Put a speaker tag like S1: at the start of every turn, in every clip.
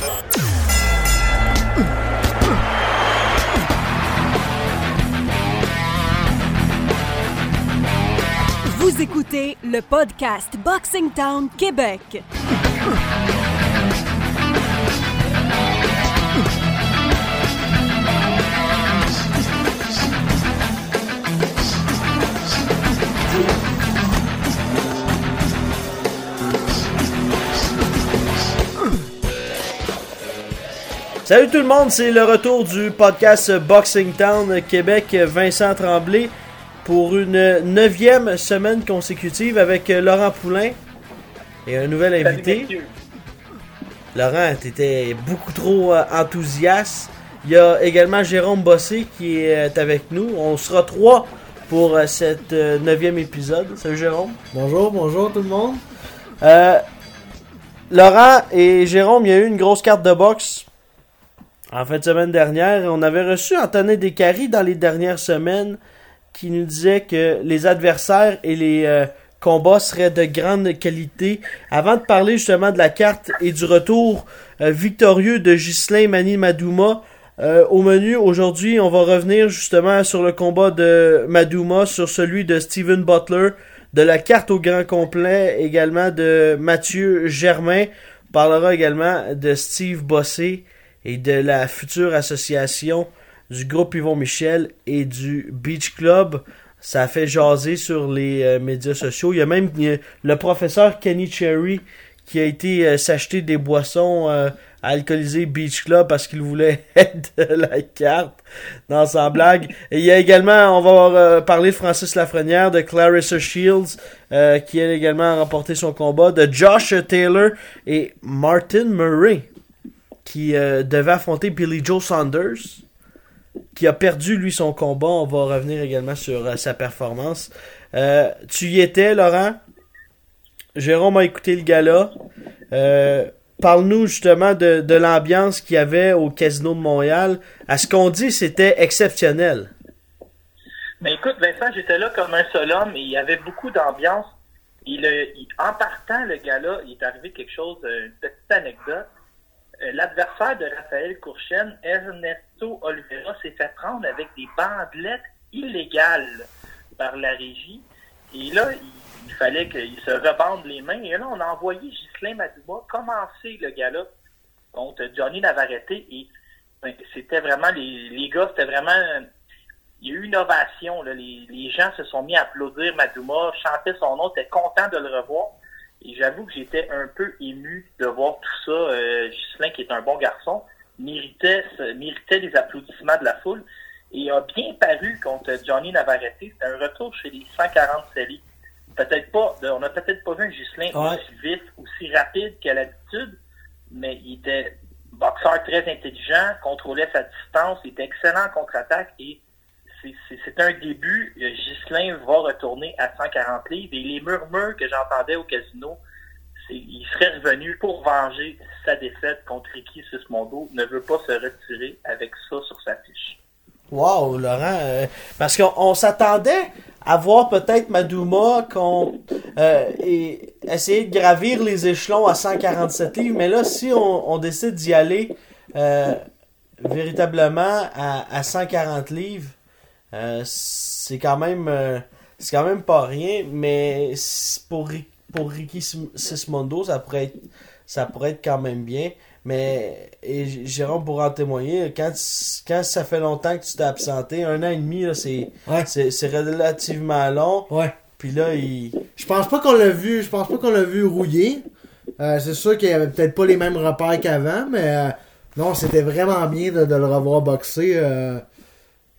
S1: Vous écoutez le podcast Boxing Town Québec.
S2: Salut tout le monde, c'est le retour du podcast Boxing Town Québec. Vincent Tremblay pour une neuvième semaine consécutive avec Laurent Poulain et un nouvel invité. Laurent, t'étais beaucoup trop euh, enthousiaste. Il y a également Jérôme Bossé qui est avec nous. On sera trois pour euh, cet euh, neuvième épisode. Salut Jérôme.
S3: Bonjour, bonjour tout le monde.
S2: Euh, Laurent et Jérôme, il y a eu une grosse carte de boxe en fin de semaine dernière. On avait reçu Antonin Descaries dans les dernières semaines qui nous disait que les adversaires et les euh, combats seraient de grande qualité. Avant de parler justement de la carte et du retour euh, victorieux de Ghislain Mani Madouma, euh, au menu aujourd'hui, on va revenir justement sur le combat de Madouma, sur celui de Steven Butler, de la carte au grand complet également de Mathieu Germain. Parlera également de Steve Bossé et de la future association du groupe Yvon Michel et du Beach Club. Ça a fait jaser sur les euh, médias sociaux. Il y a même le professeur Kenny Cherry qui a été euh, s'acheter des boissons euh, alcoolisées Beach Club parce qu'il voulait être de la carte dans sa blague. Et il y a également, on va euh, parler de Francis Lafrenière, de Clarissa Shields, qui a également remporté son combat, de Josh Taylor et Martin Murray, qui euh, devait affronter Billy Joe Saunders, qui a perdu lui son combat. On va revenir également sur euh, sa performance. Euh, tu y étais, Laurent? Jérôme a écouté le gala. Parle-nous justement de, l'ambiance qu'il y avait au Casino de Montréal. À ce qu'on dit, c'était exceptionnel.
S4: Mais écoute, Vincent, j'étais là comme un seul homme et il y avait beaucoup d'ambiance. Il, en partant, le gars-là, il est arrivé quelque chose, une petite anecdote. Euh, L'adversaire de Raphaël Courchen, Ernesto Oliveira, s'est fait prendre avec des bandelettes illégales par la régie. Et là, il, fallait qu'il se rebande les mains. Et là, on a envoyé Ghislain Madouma commencer le gala contre Johnny Navarrete. Et ben, c'était vraiment, les, gars, c'était vraiment il y a eu une ovation. Les gens se sont mis à applaudir Madouma, chantaient son nom, étaient contents de le revoir. Et j'avoue que j'étais un peu ému de voir tout ça. Euh, Ghislain, qui est un bon garçon, méritait, méritait les applaudissements de la foule. Et a bien paru contre Johnny Navarrete. C'était un retour chez les 140 séries. Peut-être pas, on n'a peut-être pas vu un Ghislain
S2: Ouais.
S4: aussi vif, aussi rapide qu'à l'habitude, mais il était boxeur très intelligent, contrôlait sa distance, il était excellent en contre-attaque et c'est- un début. Ghislain va retourner à 140 livres et les murmures que j'entendais au casino, il serait revenu pour venger sa défaite contre Ricky Sismondo, ne veut pas se retirer avec ça sur sa fiche.
S2: Wow, Laurent. euh, parce qu'on on s'attendait à voir peut-être Madouma euh, et essayer de gravir les échelons à 147 livres, mais là, si on, on décide d'y aller euh, véritablement à, à 140 livres, euh, c'est quand même euh, c'est quand même pas rien, mais pour pour Ricky Sismondo, ça pourrait être ça pourrait être quand même bien. Mais et Jérôme pourra en témoigner, quand, quand ça fait longtemps que tu t'es absenté, un an et demi, là, c'est
S3: Ouais.
S2: c'est c'est relativement long.
S3: Ouais.
S2: Puis là, il.
S3: Je pense pas qu'on l'a vu, je pense pas qu'on l'a vu rouiller. Euh, c'est sûr qu'il avait peut-être pas les mêmes repères qu'avant, mais euh, non, c'était vraiment bien de, de le revoir boxer. Euh,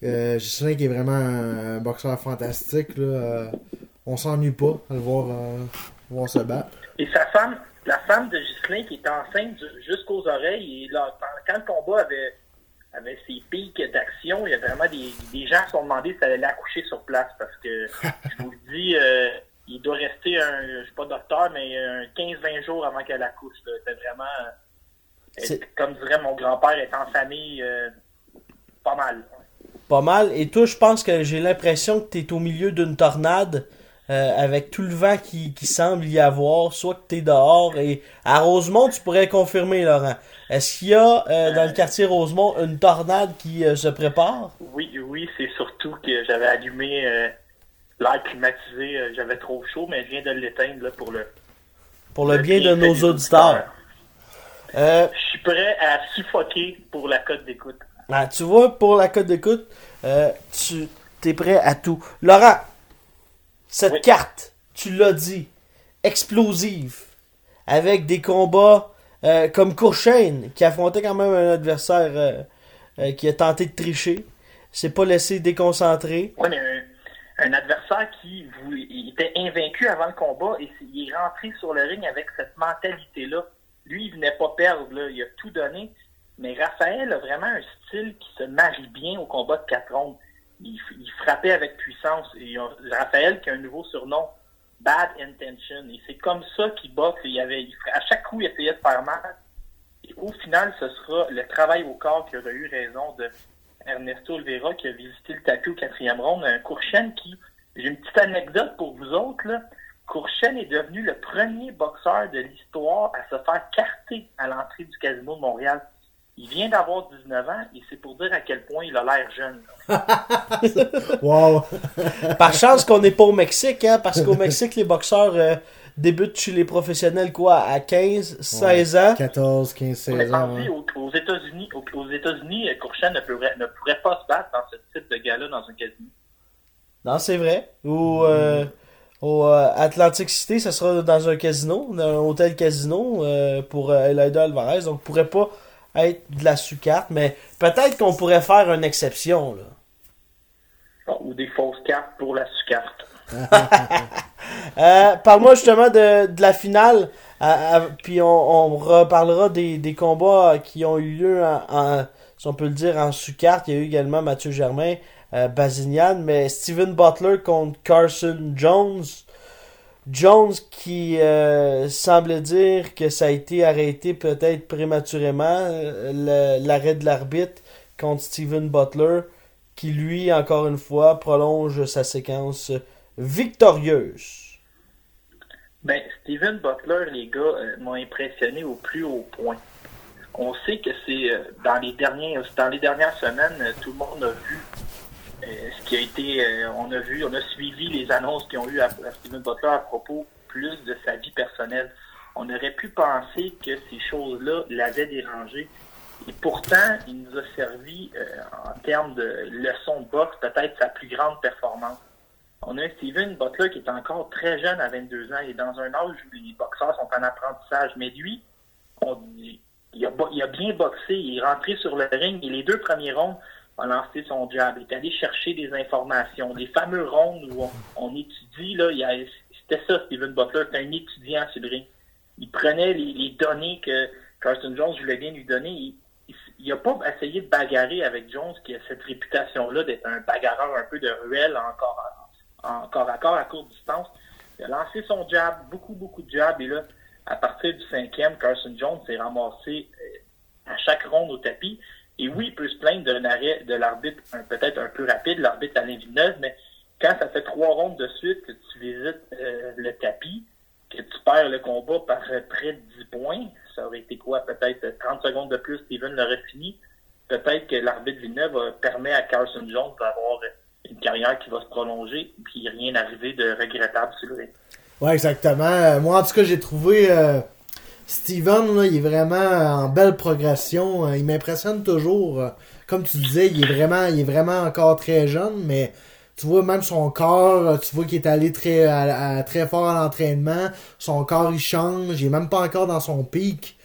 S3: euh, qui est vraiment un boxeur fantastique. Là, euh, on s'ennuie pas à le voir, euh, voir se battre.
S4: Et sa femme, la femme de Ghislain qui est enceinte ju- jusqu'aux oreilles, et là, quand le combat avait, avait ses pics d'action, il y a vraiment des, des gens se sont demandé si elle allait accoucher sur place parce que, je vous le dis, euh, il doit rester un, je suis pas docteur, mais un 15-20 jours avant qu'elle accouche. C'était vraiment, euh, comme dirait mon grand-père, est en famille euh, pas mal.
S2: Pas mal. Et toi, je pense que j'ai l'impression que tu es au milieu d'une tornade. euh, avec tout le vent qui, qui semble y avoir, soit que tu es dehors et à Rosemont, tu pourrais confirmer, Laurent. Est-ce qu'il y a euh, dans le quartier Rosemont une tornade qui euh, se prépare?
S4: Oui, oui, c'est surtout que j'avais allumé l'air climatisé, j'avais trop chaud, mais je viens de l'éteindre là, pour le.
S2: Pour le bien de nos auditeurs. Euh,
S4: Je suis prêt à suffoquer pour la cote d'écoute.
S2: Ah, tu vois, pour la cote d'écoute, euh, tu es prêt à tout. Laurent, cette
S4: Oui.
S2: carte, tu l'as dit, explosive, avec des combats euh, comme Courchaine, qui affrontait quand même un adversaire euh, euh, qui a tenté de tricher, s'est pas laissé déconcentrer.
S4: Oui, mais un, un adversaire qui vous, était invaincu avant le combat et il est rentré sur le ring avec cette mentalité-là. Lui, il venait pas perdre, là, il a tout donné. Mais Raphaël a vraiment un style qui se marie bien au combat de quatre rondes. Il, frappait avec puissance. Et Raphaël qui a un nouveau surnom, Bad Intention. Et c'est comme ça qu'il boxe. Il avait, à chaque coup, il essayait de faire mal. Et au final, ce sera le travail au corps qui aurait eu raison de Ernesto Oliveira qui a visité le tapis au quatrième round. Un Courchen qui, j'ai une petite anecdote pour vous autres, là. Courchen est devenu le premier boxeur de l'histoire à se faire carter à l'entrée du casino de Montréal. Il vient d'avoir 19 ans et c'est pour dire à quel point il a l'air jeune.
S3: Wow.
S2: Par chance qu'on n'est pas au Mexique, hein, parce qu'au Mexique, les boxeurs euh, débutent chez les professionnels quoi, à 15, 16 ans?
S3: 14, 15,
S4: On est
S3: 16 ans.
S4: aux, aux États-Unis, aux, aux États-Unis, euh, Courchen ne pourrait, ne pourrait pas se battre dans ce type de gars-là dans un casino.
S2: Non, c'est vrai. Ou euh, au euh, Atlantic City, ça sera dans un casino, dans un hôtel casino euh, pour euh, Elida Alvarez. Donc, pourrait pas être de la sucarte, mais peut-être qu'on pourrait faire une exception. Là.
S4: Bon, ou des fausses cartes pour la sucarte.
S2: Euh, Parle-moi justement de, de la finale, euh, euh, puis on, on reparlera des, des combats qui ont eu lieu en, en- si on peut le dire, en sous-carte. Il y a eu également Mathieu Germain, euh, Bazinian, mais Steven Butler contre Carson Jones. Jones qui euh, semble dire que ça a été arrêté peut-être prématurément, euh, l'arrêt de l'arbitre contre Steven Butler, qui lui, encore une fois, prolonge sa séquence victorieuse.
S4: Ben, Steven Butler, les gars, euh, m'ont impressionné au plus haut point. On sait que c'est euh, dans les derniers, dans les dernières semaines, euh, tout le monde a vu ce qui a été, euh, on a vu, on a suivi les annonces qu'ils ont eu à, Steven Butler à propos plus de sa vie personnelle. On aurait pu penser que ces choses-là l'avaient dérangé. Et pourtant, il nous a servi, euh, en termes de leçon de boxe, peut-être sa plus grande performance. On a Steven Butler qui est encore très jeune à 22 ans. Est dans un âge où les boxeurs sont en apprentissage. Mais lui, il, a, il a bien boxé. Il est rentré sur le ring et les deux premiers ronds a lancé son. Il est allé chercher des informations. Les fameux ronds où on, étudie, là, c'était ça, Steven Butler. C'était un étudiant sur le ring. Il prenait les, données que Carson Jones voulait bien lui donner. Il, n'a pas essayé de bagarrer avec Jones qui a cette réputation-là d'être un bagarreur un peu de ruelle encore en corps à corps à courte distance. Il a lancé son jab, beaucoup, beaucoup de jab, et là, à partir du cinquième, Carson Jones s'est ramassé euh, à chaque ronde au tapis. Et oui, il peut se plaindre d'un arrêt de l'arbitre peut-être un peu rapide, l'arbitre Alain Villeneuve, mais quand ça fait trois rondes de suite que tu visites euh, le tapis, que tu perds le combat par euh, près de 10 points, ça aurait été quoi? Peut-être euh, 30 secondes de plus, Steven l'aurait fini. Peut-être que l'arbitre Villeneuve euh, permet à Carson Jones d'avoir euh, une carrière qui va se prolonger, puis rien n'arriver de regrettable sur le ring.
S3: Ouais, exactement. Euh, Moi, en tout cas, j'ai trouvé euh, Steven, là, il est vraiment en belle progression. Euh, Il m'impressionne toujours. Euh, Comme tu disais, il est vraiment, il est vraiment encore très jeune, mais tu vois même son corps, euh, tu vois qu'il est allé très, à- à- très fort à l'entraînement. Son corps, il change. Il est même pas encore dans son pic.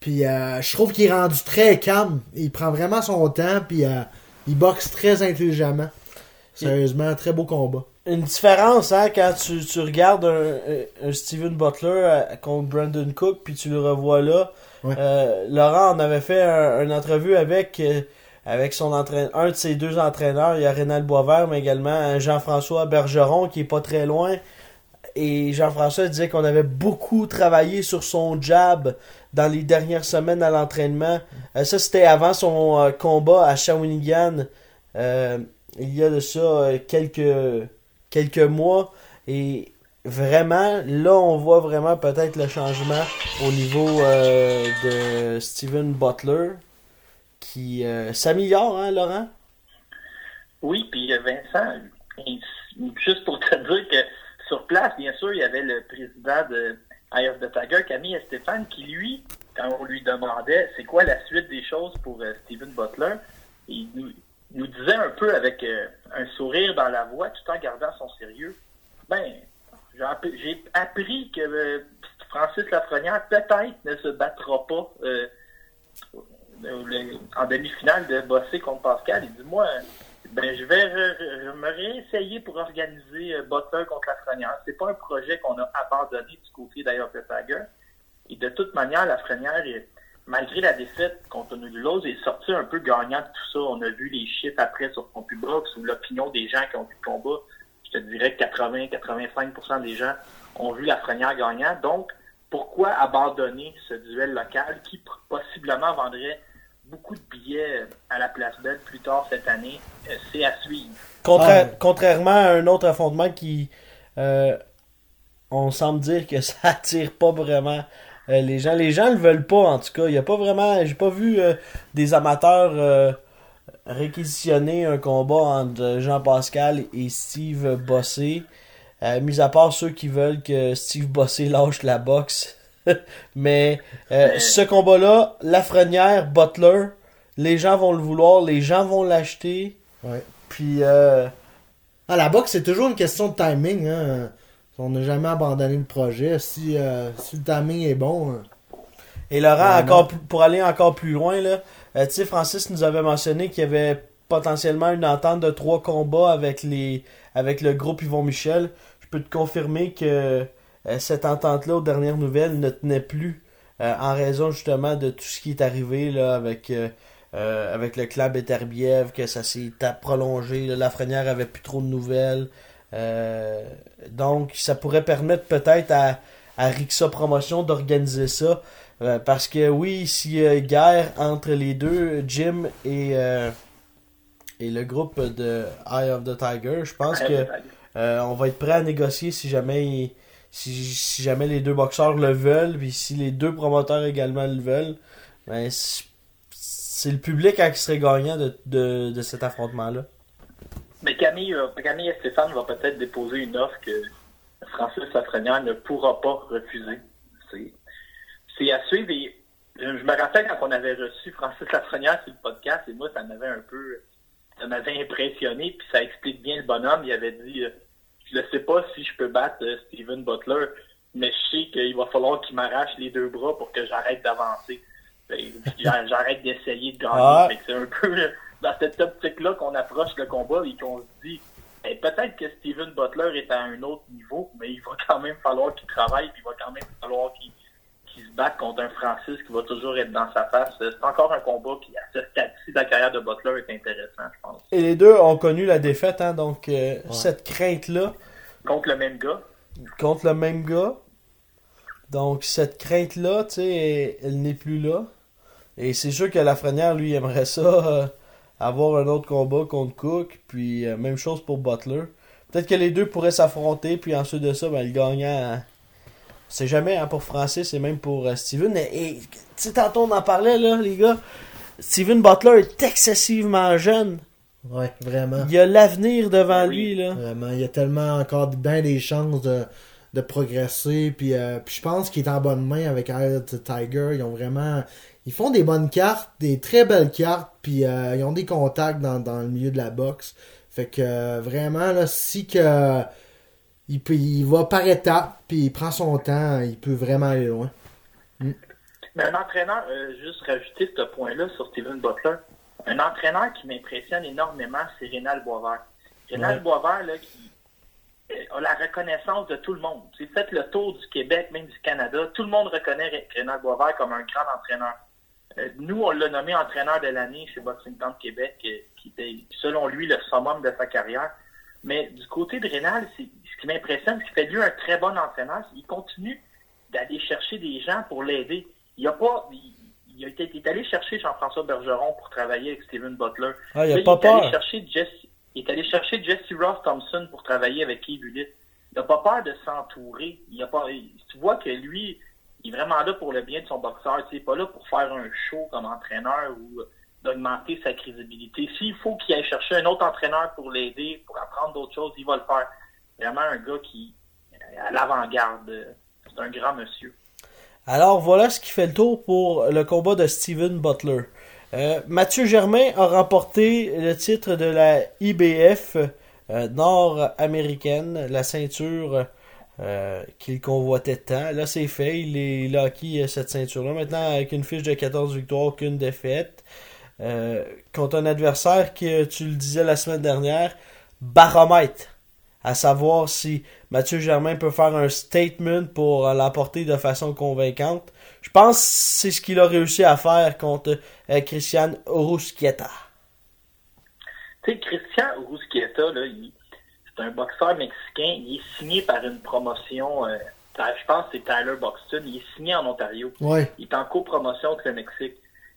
S3: Puis euh, je trouve qu'il est rendu très calme. Il prend vraiment son temps, puis euh, il boxe très intelligemment. Sérieusement, très beau combat.
S2: Une différence, hein, quand tu, tu regardes un, un Steven Butler euh, contre Brandon Cook, puis tu le revois là.
S3: Ouais.
S2: Euh, Laurent, on avait fait un, une entrevue avec, euh, avec son entraîneur, un de ses deux entraîneurs. Il y a Rénal Boisvert, mais également un Jean-François Bergeron, qui est pas très loin. Et Jean-François disait qu'on avait beaucoup travaillé sur son jab dans les dernières semaines à l'entraînement. Euh, ça, c'était avant son combat à Shawinigan. Euh, il y a de ça quelques, quelques mois. Et vraiment, là, on voit vraiment peut-être le changement au niveau euh, de Steven Butler qui euh, s'améliore, hein, Laurent?
S4: Oui, puis euh, Vincent, juste pour te dire que sur place, bien sûr, il y avait le président de of the Tiger, Camille Stéphane, qui lui, quand on lui demandait c'est quoi la suite des choses pour Steven Butler, il nous, disait un peu avec un sourire dans la voix, tout en gardant son sérieux, ben, j'ai appris que euh, Francis Lafrenière peut-être ne se battra pas euh, en demi-finale de bosser contre Pascal. Il dit moi, ben je vais me réessayer pour organiser euh, Butler contre Lafrenière. C'est pas un projet qu'on a abandonné du côté d'ailleurs de Tiger. Et de toute manière, Lafrenière, malgré la défaite contre Nulos, est sorti un peu gagnant de tout ça. On a vu les chiffres après sur CompuBox ou l'opinion des gens qui ont vu le combat je te dirais que 80-85% des gens ont vu la Lafrenière gagnant. Donc, pourquoi abandonner ce duel local qui possiblement vendrait beaucoup de billets à la Place Belle plus tard cette année? Euh, c'est à suivre.
S2: Ah. Contrairement à un autre affrontement qui, euh, on semble dire que ça attire pas vraiment euh, les gens. Les gens le veulent pas, en tout cas. Il y a pas vraiment, j'ai pas vu des amateurs réquisitionner un combat entre Jean-Pascal et Steve Bossé. Euh, mis à part ceux qui veulent que Steve Bossé lâche la boxe. Mais euh, ce combat-là, Lafrenière, Butler, les gens vont le vouloir, les gens vont l'acheter.
S3: Ouais.
S2: Puis. Euh...
S3: Ah, la boxe, c'est toujours une question de timing. Hein. On n'a jamais abandonné le projet. Si, euh, si le timing est bon. Hein.
S2: Et Laurent, encore, pour aller encore plus loin, là, euh, tu sais, Francis nous avait mentionné qu'il y avait potentiellement une entente de trois combats avec les avec le groupe Yvon Michel. Je peux te confirmer que euh, cette entente-là, aux dernières nouvelles, ne tenait plus euh, en raison justement de tout ce qui est arrivé là, avec, avec le club Eterbiev, que ça s'est prolongé. La Lafrenière avait plus trop de nouvelles. Donc, ça pourrait permettre peut-être à, à Rixa Promotion d'organiser ça euh, parce que oui, s'il y a guerre entre les deux, Jim et, euh, et le groupe de Eye of the Tiger, je pense que euh, on va être prêt à négocier si jamais si, jamais les deux boxeurs le veulent, puis si les deux promoteurs également le veulent, ben, c'est le public qui serait gagnant de, de, cet affrontement-là.
S4: Mais Camille, Camille et Stéphane vont peut-être déposer une offre que Francis Lafrenière ne pourra pas refuser. C'est à suivre. Et je me rappelle quand on avait reçu Francis Lafrenière sur le podcast, et moi, ça m'avait un peu, ça m'avait impressionné, puis ça explique bien le bonhomme. Il avait dit, euh, je ne sais pas si je peux battre euh, Steven Butler, mais je sais qu'il va falloir qu'il m'arrache les deux bras pour que j'arrête d'avancer. Ben, j'arrête d'essayer de gagner. Ah. C'est un peu dans cette optique-là qu'on approche le combat et qu'on se dit, ben, peut-être que Steven Butler est à un autre niveau, mais il va quand même falloir qu'il travaille, puis il va quand même falloir qu'il qui se battent contre un Francis qui va toujours être dans sa face. C'est encore un combat qui, à ce stade-ci de la carrière de Butler, est intéressant, je pense.
S2: Et les deux ont connu la défaite, hein, donc euh, cette crainte-là.
S4: Contre le même gars.
S2: Contre le même gars. Donc cette crainte-là, tu sais, elle, n'est plus là. Et c'est sûr que Lafrenière, lui, aimerait ça, euh, avoir un autre combat contre Cook. Puis euh, même chose pour Butler. Peut-être que les deux pourraient s'affronter, puis ensuite de ça, ben, le gagnant c'est jamais hein, pour Francis et même pour euh, Steven. Et, tu sais, tantôt on en parlait, là, les gars. Steven Butler est excessivement jeune.
S3: Ouais, vraiment.
S2: Il y a l'avenir devant lui, là.
S3: Vraiment, il y a tellement encore bien des chances de, de progresser. Puis, euh, puis je pense qu'il est en bonne main avec Eye Tiger. Ils ont vraiment. Ils font des bonnes cartes, des très belles cartes, puis euh, ils ont des contacts dans, dans, le milieu de la boxe. Fait que vraiment, là, si que il, peut, il va par étapes, puis il prend son temps, il peut vraiment aller loin.
S4: Mm. Mais un entraîneur, euh, juste rajouter ce point-là sur Steven Butler, un entraîneur qui m'impressionne énormément, c'est Rénal Boisvert. Rénal Boisvert, là, qui euh, la reconnaissance de tout le monde. C'est fait le tour du Québec, même du Canada. Tout le monde reconnaît Rénal Boisvert comme un grand entraîneur. Euh, nous, on l'a nommé entraîneur de l'année chez Boxing Town Québec, qui était, selon lui, le summum de sa carrière. Mais du côté de Rénal, ce qui m'impressionne, c'est qu'il fait lui un très bon entraîneur. Il continue d'aller chercher des gens pour l'aider. Il a pas. Il, a été, est allé chercher Jean-François Bergeron pour travailler avec Steven Butler.
S2: Ah, il, a pas est
S4: Allé chercher Jesse, il est allé chercher Jesse Ross Thompson pour travailler avec Keith Bullitt. n'a pas peur de s'entourer. Il a pas, tu vois que lui, il est vraiment là pour le bien de son boxeur. Il n'est pas là pour faire un show comme entraîneur ou d'augmenter sa crédibilité. S'il faut qu'il aille chercher un autre entraîneur pour l'aider, pour apprendre d'autres choses, il va le faire. Vraiment un gars qui est à l'avant-garde. C'est un grand monsieur.
S2: Alors voilà ce qui fait le tour pour le combat de Steven Butler. Euh, Mathieu Germain a remporté le titre de la IBF euh, nord-américaine, la ceinture euh, qu'il convoitait tant. Là, c'est fait. Il, a acquis cette ceinture-là. Maintenant, avec une fiche de 14 victoires, aucune défaite. contre un adversaire qui, tu le disais la semaine dernière, baromètre à savoir si Mathieu Germain peut faire un statement pour l'apporter de façon convaincante. Je pense que c'est ce qu'il a réussi à faire contre euh, Christian Urusquieta.
S4: Tu sais, Christian Urusquieta, c'est un boxeur mexicain. Il est signé par une promotion, euh, je pense que c'est Tyler Boxton. Il est signé en Ontario. Il est en copromotion avec le Mexique.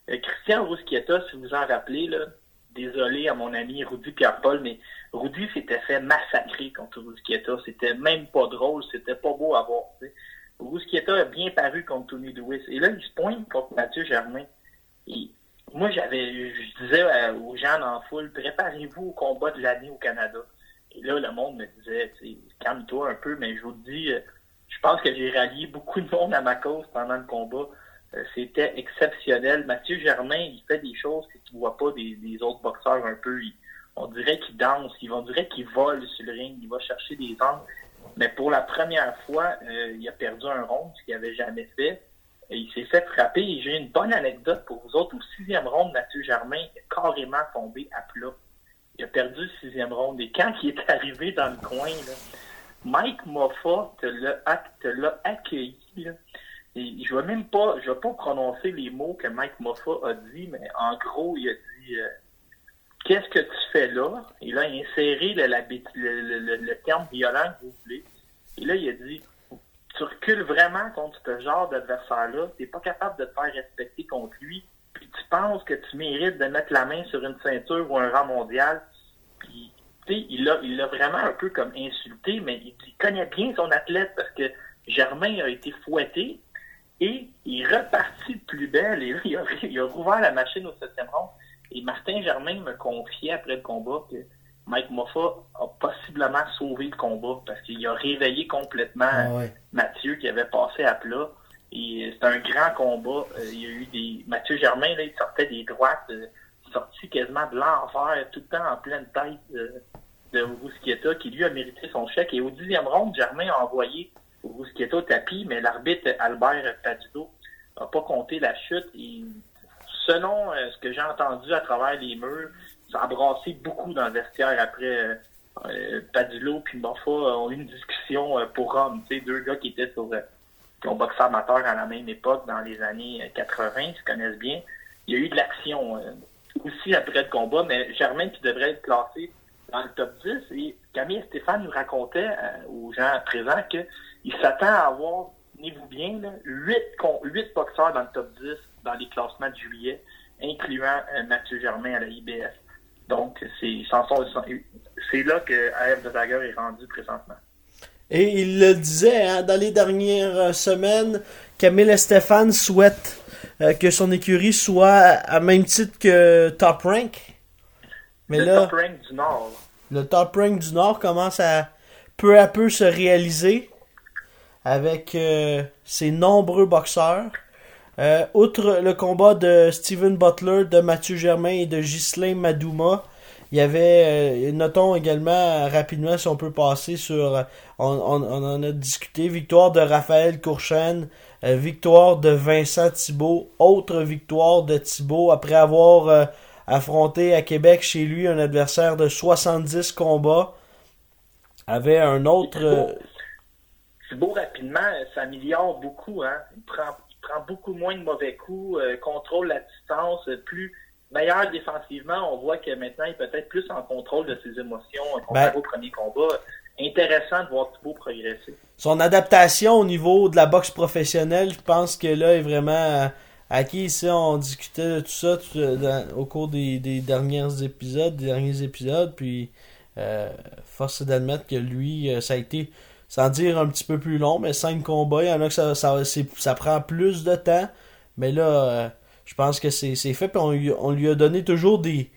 S4: Euh, Christian Urusquieta, si vous vous en rappelez, là, désolé à mon ami Rudy Pierre-Paul, mais Rudy s'était fait massacrer contre Rusquieta. C'était même pas drôle, c'était pas beau à voir. Rusquieta a bien paru contre Tony Lewis. Et là, il se pointe contre Mathieu Germain. Et moi, j'avais, je disais aux gens la foule, préparez-vous au combat de l'année au Canada. Et là, le monde me disait, calme-toi un peu, mais je vous dis, euh, je pense que j'ai rallié beaucoup de monde à ma cause pendant le combat. Euh, c'était exceptionnel. Mathieu Germain, il fait des choses que tu vois pas des, autres boxeurs un peu. on dirait qu'il danse, on dirait qu'il vole sur le ring, il va chercher des angles. Mais pour la première fois, euh, il a perdu un rond, ce qu'il n'avait jamais fait. Il s'est fait frapper. Et j'ai une bonne anecdote pour vous autres. Au sixième round, Mathieu Germain est carrément tombé à plat. Il a perdu le sixième round. Et quand il est arrivé dans le coin, Mike Moffat te l'a accueilli. Je vais même pas, je vais pas prononcer les mots que Mike Moffat a dit, mais en gros, il a dit euh, Qu'est-ce que tu fais là? Et là, il a inséré le, le, terme violent que vous voulez. Et là, il a dit Tu recules vraiment contre ce genre d'adversaire-là, tu n'es pas capable de te faire respecter contre lui, puis tu penses que tu mérites de mettre la main sur une ceinture ou un rang mondial. Puis, il l'a il vraiment un peu comme insulté, mais il, connaît bien son athlète parce que Germain a été fouetté, et il repartit de plus belle. Et a, il a rouvert la machine au septième round. Et Martin Germain me confiait après le combat que Mike Moffat a possiblement sauvé le combat parce qu'il a réveillé complètement ah Mathieu qui avait passé à plat. Et c'était un grand combat. Euh, il y a eu des. Mathieu Germain, là, il sortait des droites, euh, sorti quasiment de l'enfer, tout le temps en pleine tête euh, de Rusquieta, qui lui a mérité son chèque. Et au dixième round, Germain a envoyé au tapis, mais l'arbitre Albert Padido n'a pas compté la chute. Et selon euh, ce que j'ai entendu à travers les murs, ça a brassé beaucoup dans le vestiaire après. Euh, Padilo puis Moffat ont eu une discussion euh, pour hommes, tu sais, deux gars qui étaient sur ont boxé amateur à la même époque dans les années 80, se connaissent bien. Il y a eu de l'action aussi après le combat, mais Germain qui devrait être classé dans le top 10 et Camille et Stéphane nous racontaient aux gens présents que il s'attend à avoir, tenez-vous bien, là, 8, 8 boxeurs dans le top 10 dans les classements de juillet, incluant euh, Mathieu Germain à la IBF. Donc, c'est là que AF de Tiger est rendu présentement.
S2: Et il le disait, hein, dans les dernières semaines, Camille Stéphane souhaite euh, que son écurie soit à même titre que Top Rank.
S4: Mais le Top Rank du Nord.
S2: Le Top Rank du Nord commence à peu à peu se réaliser avec euh, ses nombreux boxeurs. Euh, outre le combat de Steven Butler, de Mathieu Germain et de Ghislain Madouma, il y avait, euh, notons également rapidement si on peut passer sur, on, en a discuté, victoire de Raphaël Courchen, victoire de Vincent Thibault, autre victoire de Thibault après avoir affronté à Québec chez lui un adversaire de 70 combats, avait un autre
S4: beau rapidement s'améliore beaucoup. Hein? Il, prend, prend beaucoup moins de mauvais coups, euh, contrôle la distance, plus meilleur défensivement. On voit que maintenant, il est peut-être plus en contrôle de ses émotions comparé ben, au premier combat. Intéressant de voir Thibaut progresser.
S2: Son adaptation au niveau de la boxe professionnelle, je pense que là, est vraiment acquis. Ici, on discutait de tout ça au cours des, derniers épisodes, des derniers épisodes, puis euh, force d'admettre que lui, euh, ça a été sans dire un petit peu plus long, mais cinq combats. Il y en a que ça, ça, ça prend plus de temps. Mais là, euh, je pense que c'est c'est fait. Puis on, lui- on lui a donné toujours des,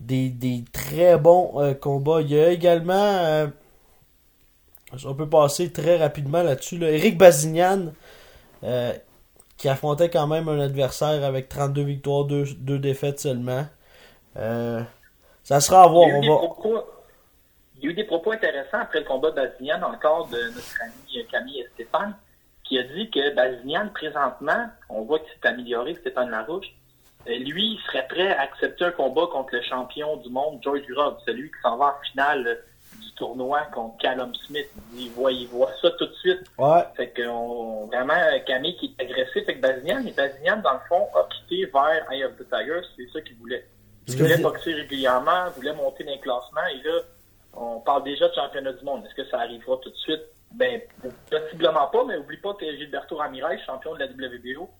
S2: des, des très bons euh, combats. Il y a également. euh, on peut passer très rapidement là-dessus. Là. Eric Bazignan, euh, qui affrontait quand même un adversaire avec 32 victoires, 2, défaites seulement. Euh, ça sera à voir. On va...
S4: il y a eu des propos intéressants après le combat de Bazignan, encore de notre ami euh, Camille et Stéphane, qui a dit que Bazignan, présentement, on voit qu'il s'est amélioré, Stéphane Larouche, euh, lui, il serait prêt à accepter un combat contre le champion du monde, George Robb, celui qui s'en va en finale euh, du tournoi contre Callum Smith. Il voit, il voit ça tout de suite.
S2: Ouais.
S4: Fait que on, vraiment Camille qui est agressif avec Bazignan, et Bazignan, dans le fond, a quitté vers Eye of the Tiger, c'est ça qu'il voulait. Il voulait boxer régulièrement, voulait monter dans les classements, et là, on parle déjà de championnat du monde. Est-ce que ça arrivera tout de suite? Ben, possiblement pas, mais oublie pas que Gilberto Ramirez, champion de la WBO,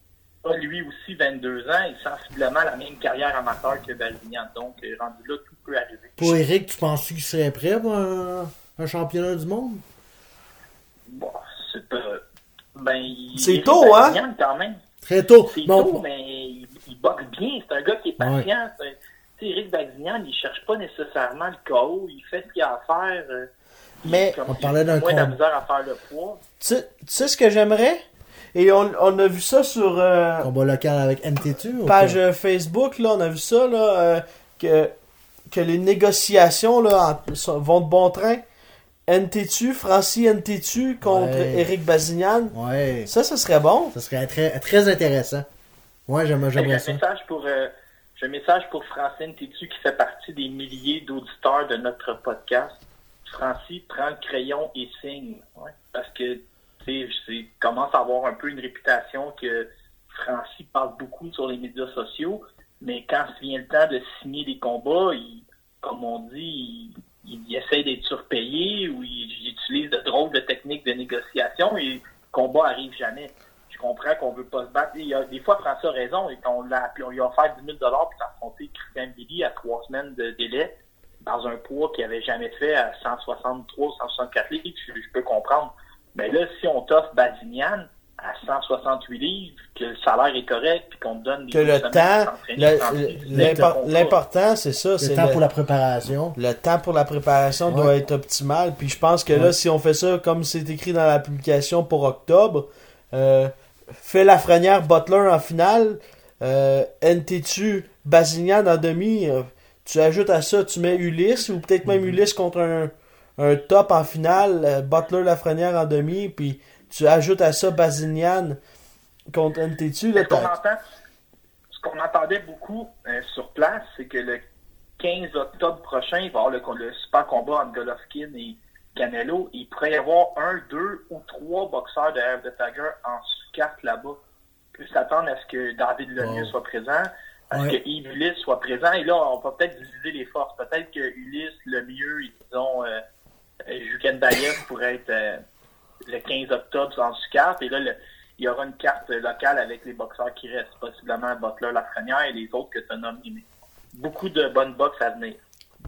S4: a lui aussi 22 ans et sensiblement la même carrière amateur que Bazignan. Donc, euh, rendu là, tout peut arriver.
S3: Pour Eric, tu penses qu'il serait prêt pour un, un championnat du monde?
S4: Bon, c'est pas... Ben, il-
S2: C'est tôt, hein?
S4: Quand même.
S3: Très tôt.
S4: C'est
S3: Bon,
S4: tôt, mais il, il boxe bien. C'est un gars qui est patient. Eric Bazignan, il cherche pas nécessairement le KO. Il fait ce qu'il a à faire. euh,
S2: Mais
S4: comme
S3: on
S4: il-
S3: parlait d'un
S4: moins misère à faire le poids.
S2: Tu sais- tu sais ce que j'aimerais? Et on, on a vu ça sur euh,
S3: combat local avec
S2: page euh, Facebook, là, on a vu ça, là, euh, que, que les négociations là, en- vont de bon train. NTTU, Francis NTTU contre
S3: Ouais.
S2: Eric Bazignan.
S3: Ouais.
S2: Ça, ça serait bon.
S3: Ça serait très, très intéressant. Ouais, j'aimerais
S4: J'ai un
S3: j'aimerais ça.
S4: message pour, euh, j'ai un message pour Francine Tétu qui fait partie des milliers d'auditeurs de notre podcast? Francis, prends le crayon et signe. Parce que, tu sais, commence à avoir un peu une réputation que Francis parle beaucoup sur les médias sociaux, mais quand vient le temps de signer des combats, comme on dit, il, il essaie d'être surpayé ou il, il utilise de drôles de techniques de négociation et le combat arrive jamais. Je comprends qu'on veut pas se battre. Il y a, des fois, François a raison et qu'on l'a on lui a offert 10 000 pour affronter Christian Billy à trois semaines de délai dans un poids qu'il avait jamais fait à 163, 164 livres. Je, je peux comprendre. Mais là, si on t'offre Bazignan à 168 livres, que le salaire est correct, puis qu'on te donne des
S2: Que le temps,
S4: c'est
S2: l'important, c'est ça.
S3: Le temps
S2: le,
S3: pour la préparation.
S2: le temps pour la préparation
S3: Ouais.
S2: doit être optimal. Puis je pense que là, si on fait ça comme c'est écrit dans la publication pour octobre, euh, fait Lafrenière Butler en finale, euh, NTTU Bazignan en demi, euh, tu ajoutes à ça, tu mets Ulysse ou peut-être même Ulysse contre un, un top en finale, euh, Butler Lafrenière en demi, puis tu ajoutes à ça Bazignan contre NTTU. Là,
S4: Ce qu'on
S2: t'as-
S4: entend, ce qu'on entendait beaucoup euh, sur place, c'est que le 15 octobre prochain, il va y avoir le, le super combat entre Golovkin et Canelo. Il pourrait y avoir un, deux ou trois boxeurs de Air the Tiger en sous-carte là-bas. Peut s'attendre à ce que David Lemieux
S3: Wow.
S4: soit présent, à ce que Yves Ulysse soit présent. Et là, on va peut-être diviser les forces. Peut-être que Ulysse, Lemieux, et disons, euh, euh, Juken Bayev pourrait être euh, le 15 octobre en sous-carte. Et là, le- il y aura une carte locale avec les boxeurs qui restent, possiblement Butler, Lafrenière et les autres que tu. Mais Beaucoup de bonnes boxes à venir.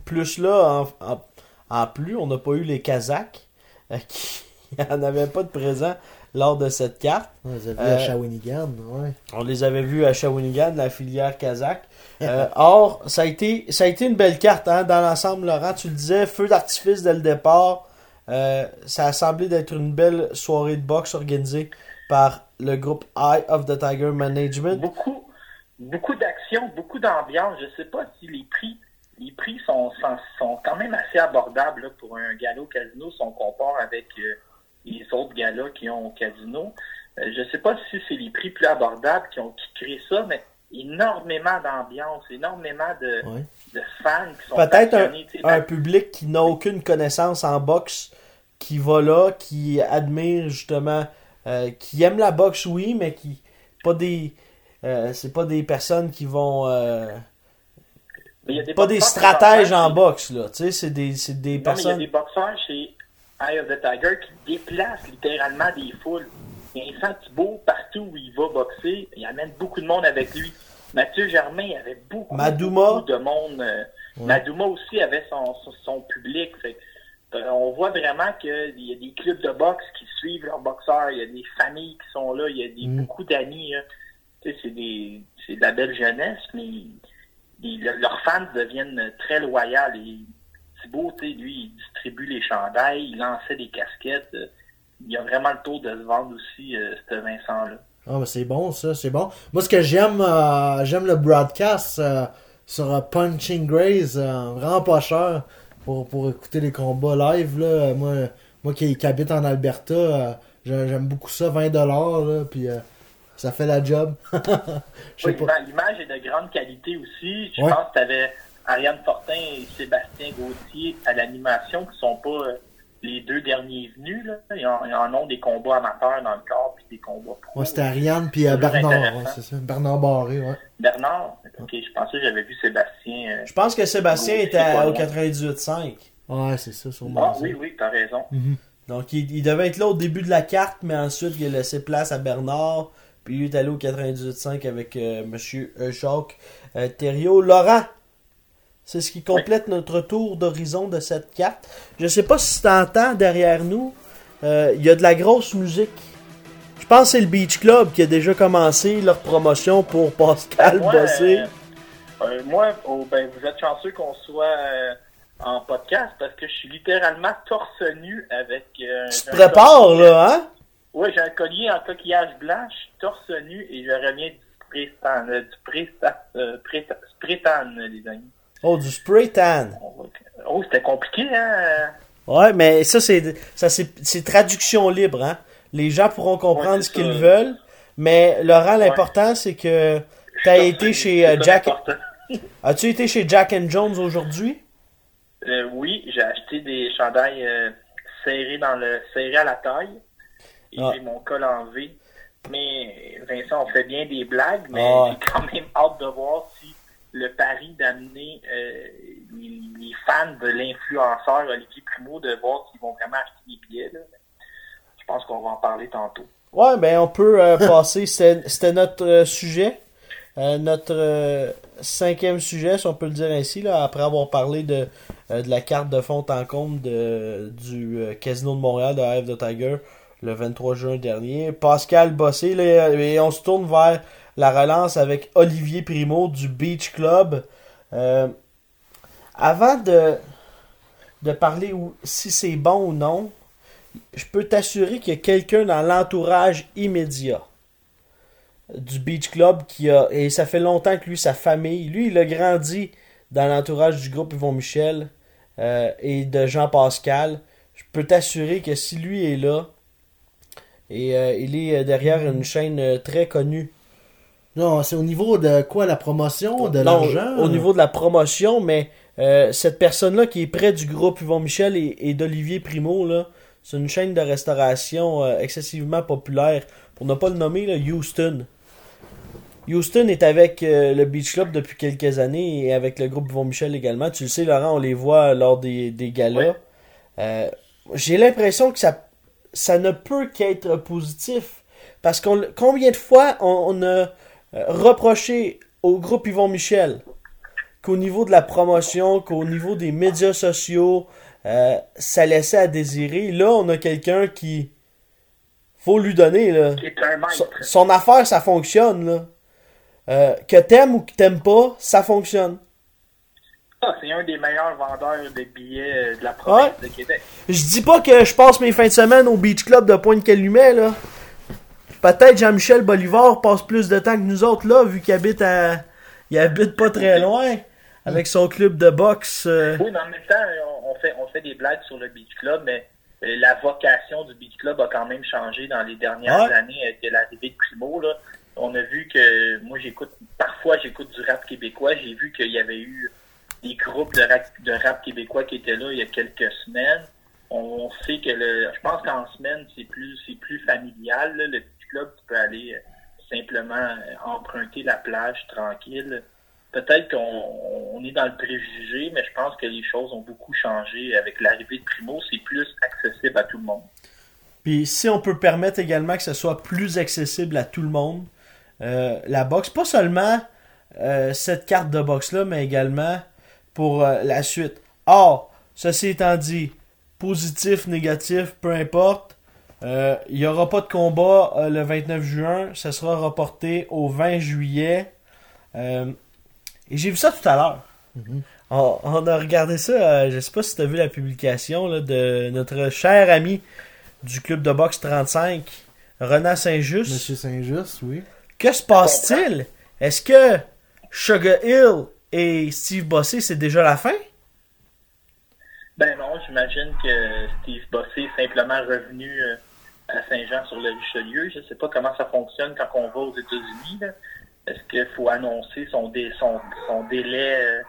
S2: plus là, en, en- en plus, on n'a pas eu les Kazakhs euh, qui n'en avaient pas de présent lors de cette carte.
S3: On les a vus
S2: Euh,
S3: à Shawinigan, ouais.
S2: On les avait vus à Shawinigan, la filière kazakh. Euh, or, ça a, été, ça a été une belle carte hein, dans l'ensemble, Laurent. Tu le disais, feu d'artifice dès le départ. Euh, ça a semblé d'être une belle soirée de boxe organisée par le groupe Eye of the Tiger Management.
S4: Beaucoup, beaucoup d'action, beaucoup d'ambiance. Je sais pas si les prix, les prix sont, sont, sont quand même assez abordables là, pour un galop casino si on compare avec euh, les autres galas qui ont au casino. Euh, je sais pas si c'est les prix plus abordables qui ont qui créent ça, mais énormément d'ambiance, énormément de, fans qui sont
S2: Peut-être un public qui n'a aucune connaissance en boxe, qui va là, qui admire justement, euh, qui aime la boxe, oui, mais qui pas des, euh, c'est pas des personnes qui vont, euh,
S4: mais il y a des
S2: pas des stratèges en boxe là, tu sais, c'est des, c'est des
S4: Non, mais il y a
S2: personnes.
S4: des boxeurs chez Eye of the Tiger qui déplacent littéralement des foules. Vincent Thibault, partout où il va boxer, il amène beaucoup de monde avec lui. Mathieu Germain il avait beaucoup, beaucoup de monde. euh, Madouma aussi avait son, son, son public. Fait euh, on voit vraiment qu'il y a des clubs de boxe qui suivent leurs boxeurs, il y a des familles qui sont là, il y a des,
S3: Mm.
S4: beaucoup d'amis. hein. Tu sais, c'est des c'est de la belle jeunesse, mais leurs fans deviennent très loyaux. Et Thibaut, tu sais, lui, il distribue les chandails, il lançait des casquettes. Il a vraiment le tour de se vendre aussi, euh, ce Vincent-là.
S3: Ah, ben c'est bon, ça, c'est bon. Moi, ce que j'aime, euh, j'aime le broadcast euh, sur Punching euh, vraiment pas cher pour, pour écouter les combats live. Là. Moi, moi qui, qui habite en Alberta, j'ai- j'aime beaucoup ça, 20$, là, puis ça fait la job.
S4: Oui, l'ima- L'image est de grande qualité aussi. Je
S3: Ouais.
S4: pense que tu avais Ariane Fortin et Sébastien Gauthier à l'animation qui sont pas euh, les deux derniers venus. Là. Ils, en, ils en ont des combats amateurs dans le corps puis des combats pro.
S3: Ouais, c'était Ariane puis euh, Bernard,
S4: intéressant.
S3: ouais, c'est ça. Bernard Barré, ouais.
S4: Bernard, ok, je pensais que j'avais vu Sébastien. euh,
S2: Je pense que Sébastien était à- au
S4: loin.
S2: 98.5.
S3: Ouais, c'est ça, sûrement.
S4: Ah oui, oui, t'as raison.
S3: Mhm.
S2: Donc, il, il devait être là au début de la carte, mais ensuite, il a laissé place à Bernard. Puis, il est allé au 98.5 avec euh, Monsieur euh, Jacques euh, Thériault. Laurent, c'est ce qui complète notre tour d'horizon de cette carte. Je sais pas si tu entends derrière nous, euh, il y a de la grosse musique. Je pense que c'est le Beach Club qui a déjà commencé leur promotion pour Pascal
S4: moi,
S2: Bossé.
S4: euh, moi oh, ben, vous êtes chanceux qu'on soit en podcast parce que je suis littéralement torse nu avec. Euh,
S2: tu te prépares, là, hein?
S4: Oui, j'ai un collier en coquillage blanc, je suis torse nu et je reviens du spray-tan, euh, du spray-tan, euh, spray-tan, spray-tan, les amis.
S2: Oh, du spray tan.
S4: Va- Oh, c'était compliqué, hein?
S2: Ouais, mais ça, c'est ça c'est traduction libre, hein. Les gens pourront comprendre
S4: Ouais,
S2: ce qu'ils veulent, mais Laurent, l'important, c'est que t'as
S4: Je suis
S2: été chez euh, Jack... As-tu été chez Jack and Jones aujourd'hui?
S4: Euh, oui, j'ai acheté des chandails euh, serrés dans le serrés à la taille. Et
S2: Ah.
S4: j'ai mon col en V. Mais Vincent, on fait bien des blagues, mais
S2: Ah.
S4: j'ai quand même hâte de voir si le pari d'amener euh, les, les fans de l'influenceur Olivier Primo, de voir s'ils vont vraiment acheter des billets. là. Je pense qu'on va en parler tantôt.
S2: Ouais, ben on peut euh, passer. C'était notre euh, sujet. Notre cinquième sujet, si on peut le dire ainsi, là, après avoir parlé de, de la carte de fond en compte de, du Casino de Montréal de Hive de Tiger le 23 juin dernier. Pascal Bossé, et on se tourne vers la relance avec Olivier Primo du Beach Club. Euh, avant de, parler si c'est bon ou non, je peux t'assurer qu'il y a quelqu'un dans l'entourage immédiat du Beach Club qui a. Et ça fait longtemps que lui, sa famille, lui, il a grandi dans l'entourage du groupe Yvon Michel euh, et de Jean Pascal. Je peux t'assurer que si lui est là, et euh, il est derrière une chaîne euh, très connue.
S3: Non, c'est au niveau de quoi, la promotion, de l'argent?
S2: Au niveau de la promotion, mais euh, cette personne-là qui est près du groupe Yvon Michel et, et d'Olivier Primo, là, c'est une chaîne de restauration euh, excessivement populaire. Pour ne pas le nommer, là, Houston. Houston est avec euh, le Beach Club depuis quelques années et avec le groupe Yvon Michel également. Tu le sais, Laurent, on les voit lors des, des galas. Euh, J'ai l'impression que ça, ça ne peut qu'être positif. Parce qu'on combien de fois on, on a euh, reproché au groupe Yvon Michel qu'au niveau de la promotion, qu'au niveau des médias sociaux, euh, ça laissait à désirer? Là, on a quelqu'un qui faut lui donner là.
S4: Qui est un maître.
S2: Son, son affaire, ça fonctionne là. Euh, que t'aimes ou que t'aimes pas, ça fonctionne.
S4: Ah, c'est un des meilleurs vendeurs de billets euh, de la province de Québec.
S2: Je dis pas que je passe mes fins de semaine au Beach Club de Pointe-Calumet, là. Peut-être Jean-Michel Bolivar passe plus de temps que nous autres, là, vu qu'il habite à... Il habite pas très loin, avec son club de boxe. euh.
S4: Oui, mais en même temps, on, fait, on fait des blagues sur le Beach Club, mais euh, la vocation du Beach Club a quand même changé dans les dernières
S2: Ouais.
S4: années avec l'arrivée de Primo. Là. On a vu que, moi j'écoute, parfois j'écoute du rap québécois, j'ai vu qu'il y avait eu des groupes de rap, québécois qui étaient là il y a quelques semaines. On sait que le, je pense qu'en semaine c'est plus, c'est plus familial. Le Beach Club, tu peux aller euh, simplement euh, emprunter la plage tranquille. Peut-être qu'on on est dans le préjugé, mais je pense que les choses ont beaucoup changé avec l'arrivée de Primo. C'est plus accessible à tout le monde.
S2: Puis si on peut permettre également que ce soit plus accessible à tout le monde, euh, la boxe, pas seulement cette carte de boxe-là, mais également pour euh, la suite. Or, ceci étant dit, positif, négatif, peu importe. Euh, Il n'y aura pas de combat euh, le 29 juin. Ça sera reporté au 20 juillet. Et j'ai vu ça tout à l'heure.
S3: Mhm.
S2: on, on a regardé ça. je sais pas si tu as vu la publication là, de notre cher ami du club de boxe 35, Renan Saint-Just.
S3: Monsieur Saint-Just, oui.
S2: Que se passe-t-il? Est-ce que Sugar Hill et Steve Bossé, c'est déjà la fin?
S4: Ben non, j'imagine que Steve Bossé est simplement revenu euh, à Saint-Jean sur le Richelieu. Je sais pas comment ça fonctionne quand on va aux États-Unis. Est-ce qu'il faut annoncer son, dé- son, délai, euh,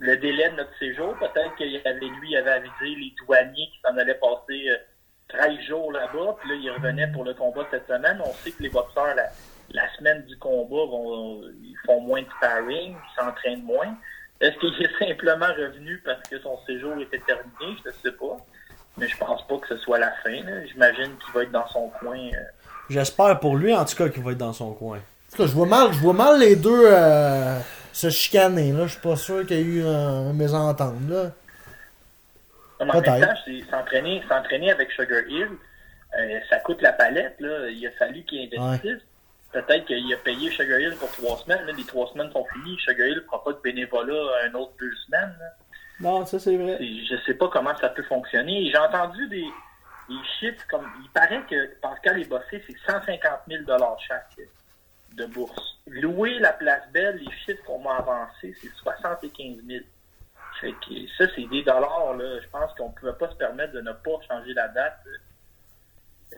S4: le délai de notre séjour? Peut-être qu'il avait, lui, il avait avisé les douaniers qui s'en allaient passer euh, 13 jours là-bas, puis là, il revenait pour le combat cette semaine. On sait que les boxeurs, la, la semaine du combat, vont, ils font moins de sparring, ils s'entraînent moins. Est-ce qu'il est simplement revenu parce que son séjour était terminé? Je ne sais pas. Mais je pense pas que ce soit la fin. J'imagine qu'il va être dans son coin. euh.
S2: J'espère pour lui, en tout cas, qu'il va être dans son coin.
S3: En tout cas, je vois mal, je vois mal les deux euh, se chicaner, là. Je suis pas sûr qu'il y ait eu euh, un mésentente, là.
S4: Non, mais en
S3: Peut-être.
S4: même temps, s'entraîner avec Sugar Hill, euh, ça coûte la palette. Là. Il a fallu qu'il investisse. Peut-être qu'il a payé Sugar Hill pour trois semaines. Là. Les trois semaines sont finies. Sugar Hill ne fera pas de bénévolat un autre deux semaines. là.
S2: Non, ça c'est vrai.
S4: C'est- Je sais pas comment ça peut fonctionner. J'ai entendu des, des chiffres comme. Il paraît que Pascal et Bossé, c'est 150 000 chaque de bourse. Louer la place belle, les chiffres qu'on m'a avancés, c'est 75 000. Fait que ça, c'est des dollars, là. Je pense qu'on ne pouvait pas se permettre de ne pas changer la date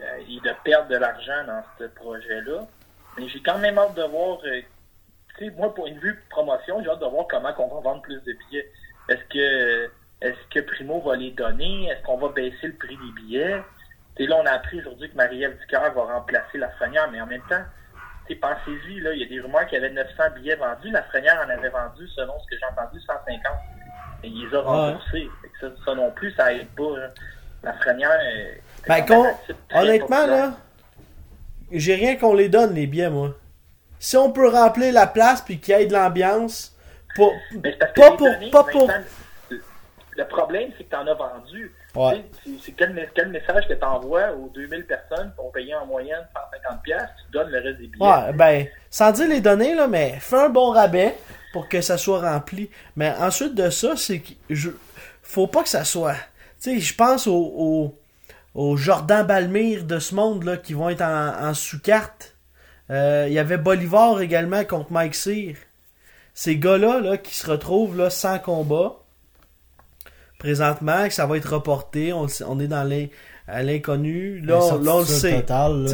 S4: euh, et de perdre de l'argent dans ce projet-là. Mais j'ai quand même hâte de voir, euh, tu sais, moi, pour une vue promotion, j'ai hâte de voir comment on va vendre plus de billets. Est-ce que est-ce que Primo va les donner? Est-ce qu'on va baisser le prix des billets? Tu là, on a appris aujourd'hui que Marie-Ève Ducœur va remplacer Lafrenière, mais en même temps, tu pensez-y, là, il y a des rumeurs qu'il y avait 900 billets vendus. Lafrenière en avait vendu, selon ce que j'ai entendu, 150. Et il les a remboursés. Ça, ça non plus, ça aide pas. Là. Lafrenière. euh,
S2: Ben, honnêtement,
S4: populaire.
S2: là, j'ai rien qu'on les donne, les billets, moi. Si on peut remplir la place puis qu'il y ait de l'ambiance, pas, pas pour.
S4: données,
S2: Pas pour...
S4: Le- problème, c'est que tu en as vendu.
S2: Ouais.
S4: C'est quel, me- quel message que tu envoies aux 2000 personnes qui ont payé en moyenne 150$, piastres, tu donnes le reste des billets.
S2: Ouais, ben, sans dire les données, là, mais fais un bon rabais pour que ça soit rempli. Mais ensuite de ça, c'est que je, faut pas que ça soit. Tu sais, je pense aux au, au Jordan Balmire de ce monde là qui vont être en, en sous-carte. Euh, Il y avait Bolivar également contre Mike Sear. Ces gars-là là, qui se retrouvent là, sans combat. Présentement, que ça va être reporté. On, on est dans à l'inconnu. Là, on- là, on le sait.
S3: Total, là.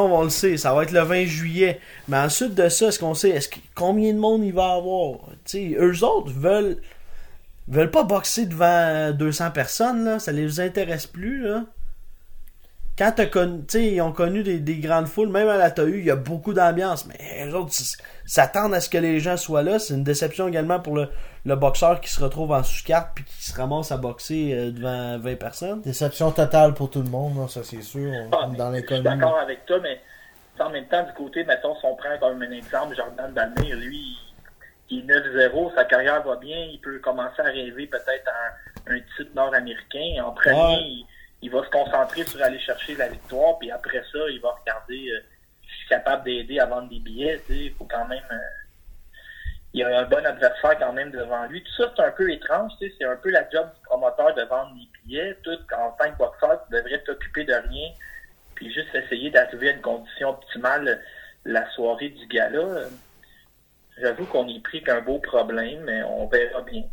S2: On, on le sait, ça va être le 20 juillet. Mais ensuite de ça, est-ce qu'on sait est-ce que, combien de monde il va y avoir? Tu sais, eux autres veulent veulent pas boxer devant 200 personnes, là. Ça les intéresse plus, là. Quand t'as connu, tu sais, ils ont connu des, des grandes foules, même à la TAU, il y a beaucoup d'ambiance, mais les autres s'attendent à ce que les gens soient là. C'est une déception également pour le, le boxeur qui se retrouve en sous-carte puis qui se ramasse à boxer euh, devant 20 personnes.
S3: Déception totale pour tout le monde, là, ça c'est sûr. On
S4: Ah,
S3: dans
S4: je suis d'accord avec toi, mais en même temps, du côté, mettons, si on prend comme un exemple, Jordan Balmire, lui, il est 9-0, sa carrière va bien, il peut commencer à rêver peut-être à un, un titre nord-américain. En premier,
S2: Ouais.
S4: il, il va se concentrer sur aller chercher la victoire, puis après ça, il va regarder euh, je suis capable d'aider à vendre des billets, il faut quand même... euh, il y a un bon adversaire quand même devant lui. Tout ça, c'est un peu étrange, c'est un peu la job du promoteur de vendre des billets. Tout, en tant que boxeur, tu devrais t'occuper de rien, puis juste essayer d'arriver à une condition optimale la soirée du gala. J'avoue qu'on y pris qu'un beau problème, mais on verra bien.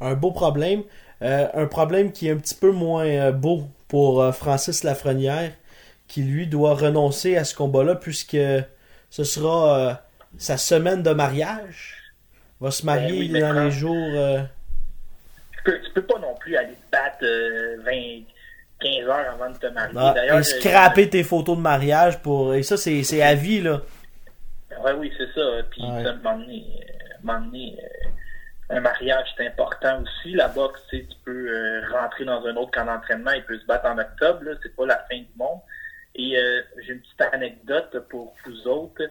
S2: un beau problème. Euh, un problème qui est un petit peu moins euh, beau pour euh, Francis Lafrenière, qui lui doit renoncer à ce combat-là puisque ce sera euh, sa semaine de mariage. Il va se marier
S4: Ben oui,
S2: dans les jours. euh,
S4: Tu peux, tu peux pas non plus aller te battre euh, 20, 15 heures avant de te marier.
S2: ah,
S4: D'ailleurs,
S2: et scraper tes photos de mariage pour. Et ça, c'est à vie, là.
S4: Ouais, oui, c'est ça. Puis,
S3: Ouais.
S4: ça, à un moment donné, à un moment donné, un mariage, c'est important aussi. La boxe, tu sais, tu peux euh, rentrer dans un autre camp d'entraînement, il peut se battre en octobre, c'est pas la fin du monde. Et euh, j'ai une petite anecdote pour vous autres.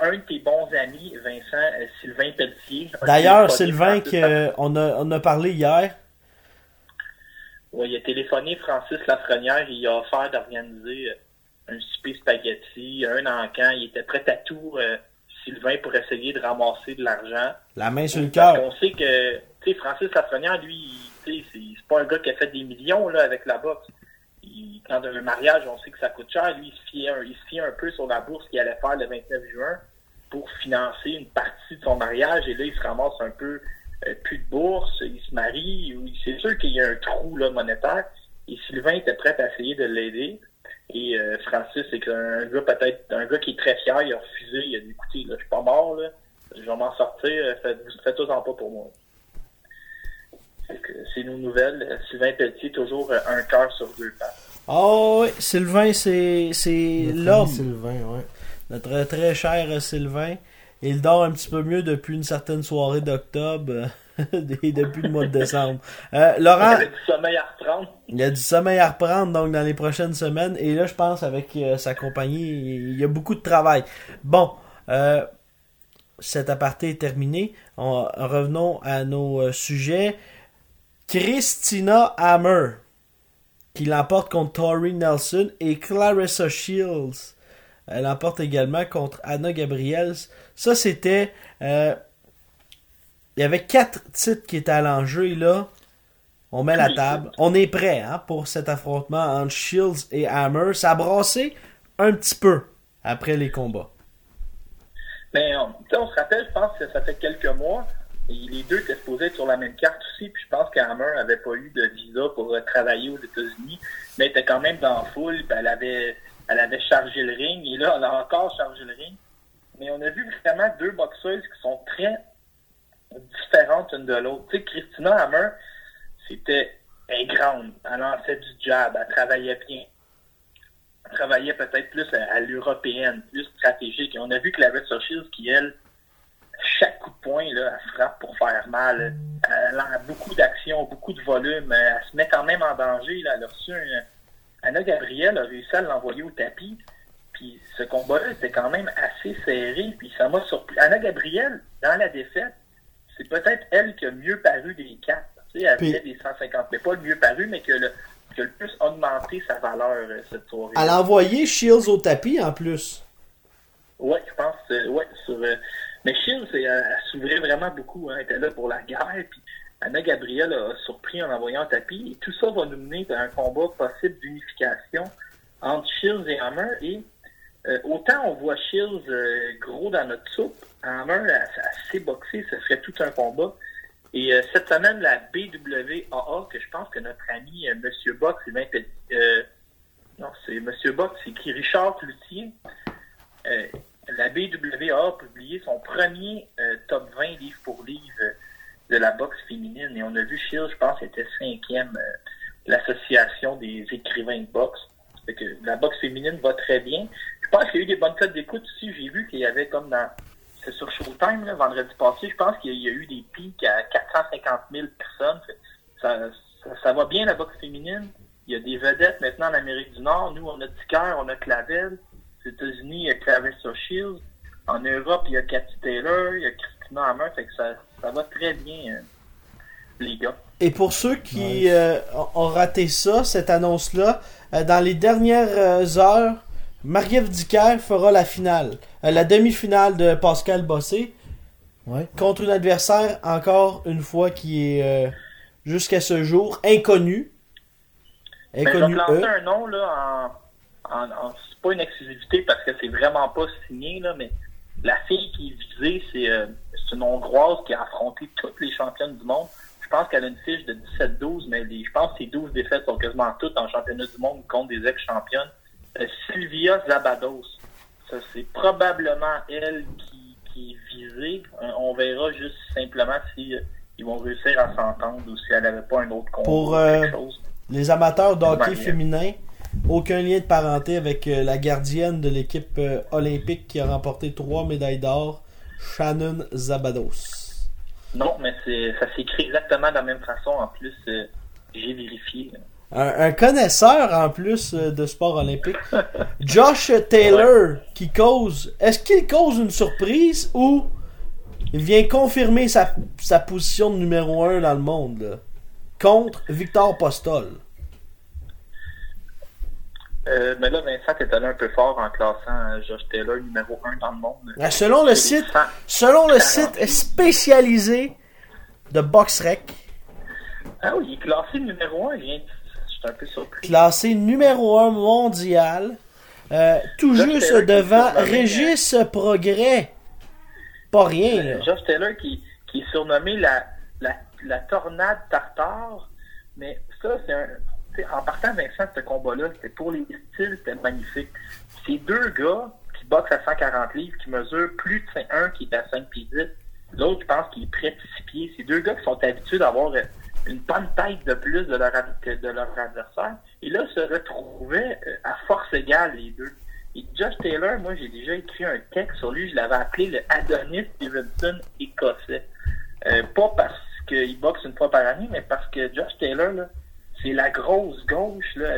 S4: Un de tes bons amis, Vincent, euh, Sylvain Pelletier.
S2: D'ailleurs, Sylvain,
S4: Francis
S2: que, on, a, on a parlé hier.
S4: Ouais, il a téléphoné Francis Lafrenière il a offert d'organiser un souper spaghetti, un encan. Il était prêt à tout, euh, Sylvain, pour essayer de ramasser de l'argent.
S2: La main sur le cœur.
S4: qu'on sait que, tu sais, Francis Lafrenière, lui, c'est pas un gars qui a fait des millions, là, avec la boxe. Il- quand un mariage, on sait que ça coûte cher. Lui, il se fiait un, il se fiait un peu sur la bourse qu'il allait faire le 29 juin pour financer une partie de son mariage. Et là, il se ramasse un peu euh, plus de bourse, il se marie. C'est sûr qu'il y a un trou là, monétaire. Et Sylvain était prêt à essayer de l'aider. Et euh, Francis, c'est un gars peut-être un gars qui est très fier, il a refusé, il a dit écoutez, là, je suis pas mort, là, je vais m'en sortir, euh, faites- faites-en pas pour moi. C'est nos nouvelles. Euh, Sylvain Pelletier, toujours euh, un cœur sur deux pattes.
S2: Oh, oui, Sylvain, c'est c'est l'homme.
S3: Sylvain, ouais.
S2: Notre très cher Sylvain. Il dort un petit peu mieux depuis une certaine soirée d'octobre depuis le mois de décembre. Euh,
S4: Il
S2: Laurent,
S4: avait du sommeil à reprendre.
S2: il y a du sommeil à reprendre donc dans les prochaines semaines. Et là, je pense avec euh, sa compagnie, il y a beaucoup de travail. Bon, euh, cet aparté est terminé. On- revenons à nos sujets. Christina Hammer, qui l'emporte contre Tori Nelson, et Clarissa Shields. Elle l'emporte également contre Anna Gabriels. Ça, c'était... euh, il y avait quatre titres qui étaient à l'enjeu, et là, on met la table. On est prêt hein, pour cet affrontement entre Shields et Hammer. Ça a brassé un petit peu après les combats.
S4: Mais on, tu sais, on se rappelle, je pense que ça fait quelques mois, et les deux étaient supposés être sur la même carte aussi, puis je pense qu'Hammer n'avait pas eu de visa pour euh, travailler aux États-Unis, mais elle était quand même dans la foule, puis elle avait, elle avait chargé le ring, et là, elle a encore chargé le ring. Mais on a vu vraiment deux boxeuses qui sont très différentes l'une de l'autre. Tu sais, Christina Hammer, c'était, elle grande, elle lançait du jab, elle travaillait bien travaillait peut-être plus à, à l'européenne, plus stratégique. Et on a vu que la Red Shields, qui elle, chaque coup de poing, là, elle frappe pour faire mal. Elle a beaucoup d'action, beaucoup de volume. Elle se met quand même en danger. Là. Elle a reçu un... Anna Gabriel a réussi à l'envoyer au tapis. Puis ce combat-là était quand même assez serré. Puis ça m'a surpris. Anna Gabriel, dans la défaite, c'est peut-être elle qui a mieux paru des quatre. Tu sais, elle
S2: Puis-
S4: des 150, mais pas le mieux paru, mais que le, qui a le plus augmenté sa valeur euh, cette soirée.
S2: Elle a envoyé Shields au tapis en plus.
S4: Ouais, je pense. euh, ouais, sur, euh, mais Shields, euh, elle s'ouvrait vraiment beaucoup. Hein, elle était là pour la guerre. Puis Anna Gabriel a surpris en envoyant un tapis. Et tout ça va nous mener à un combat possible d'unification entre Shields et Hammer. Et euh, autant on voit Shields euh, gros dans notre soupe, elle, elle sait boxer, ce serait tout un combat. Et euh, cette semaine, la BWAA, que je pense que notre ami Monsieur Box, Sylvain Petit- euh, non, c'est Monsieur Box, c'est qui Richard Cloutier. La BWA a publié son premier top 20 livre pour livre de la boxe féminine. Et on a vu Shield, je pense, était cinquième l'association des écrivains de boxe. Que la boxe féminine va très bien. Je pense qu'il y a eu des bonnes cotes d'écoute aussi. J'ai vu qu'il y avait comme dans c'est sur Showtime là, vendredi passé, je pense qu'il y a- eu des pics à 450 000 personnes. Ça, ça, ça va bien la boxe féminine. Il y a des vedettes maintenant en Amérique du Nord. Nous, on a Ticker, on a Clavel. Aux États-Unis, il y a Clarissa Shields. En Europe, il y a Cathy Taylor, il y a Christina Hammer. Fait que ça, ça va très bien, euh, les gars.
S2: Et pour ceux qui euh, ont- ont raté ça, cette annonce-là, euh, dans les dernières euh, heures, Marie-Ève fera la finale, euh, la demi-finale de Pascal Bossé
S3: Ouais.
S2: contre un adversaire encore une fois qui est euh, jusqu'à ce jour inconnu.
S4: Mais Ben, je vais
S2: Inconnu
S4: te lancer
S2: eux.
S4: un nom, là, en, en, en- c'est pas une exclusivité parce que c'est vraiment pas signé, là, mais la fille qui est visée, c'est euh, c'est une Hongroise qui a affronté toutes les championnes du monde. Je pense qu'elle a une fiche de 17-12, mais les- je pense que ses 12 défaites sont quasiment toutes en championnat du monde contre des ex-championnes. Euh, Sylvia Zabados. Ça, c'est probablement elle qui, qui est visée. Euh, on verra juste simplement si euh, ils vont réussir à s'entendre ou si elle n'avait pas un autre combat
S2: Pour,
S4: ou
S2: euh,
S4: quelque chose.
S2: Les amateurs de hockey
S4: Marie-Ève.
S2: féminin, aucun lien de parenté avec euh, la gardienne de l'équipe euh, olympique qui a remporté trois médailles d'or, Shannon Zabados.
S4: Non, mais c'est ça s'écrit exactement de la même façon. En plus, j'ai vérifié.
S2: Un, un connaisseur en plus euh, de sport olympique. Josh Taylor qui cause. Est-ce qu'il cause une surprise ou il vient confirmer sa, sa position de numéro 1 dans le monde là, contre Victor Postol?
S4: Euh, mais là, Vincent, t'es allé un peu fort en classant euh, Josh Taylor numéro 1 dans le monde.
S2: Ah, Selon le site,
S4: 100.
S2: selon le
S4: 40.
S2: site spécialisé de BoxRec,
S4: Ah oui, il est classé numéro 1. Je viens- je suis un peu surpris.
S2: classé numéro 1 mondial, euh, tout juste
S4: Taylor qui
S2: devant Régis Progrès. Pas rien, là.
S4: Josh Taylor qui, qui est surnommé la, la, la tornade tartare. Mais ça, c'est un. En partant, Vincent, ce combat-là, c'était pour les styles, c'était magnifique. C'est deux gars qui boxent à 140 livres, qui mesurent plus de 5, un qui est à 5 pieds 10, l'autre, je pense qu'il est près de 6 pieds. C'est deux gars qui sont habitués d'avoir euh, une bonne tête de plus de leur, que de leur adversaire. Et là, se retrouvaient euh, à force égale, les deux. Et Josh Taylor, moi, j'ai déjà écrit un texte sur lui. Je l'avais appelé le Adonis Stevenson écossais. Euh, pas parce qu'il boxe une fois par année, mais parce que Josh Taylor, là, c'est la grosse gauche. Là.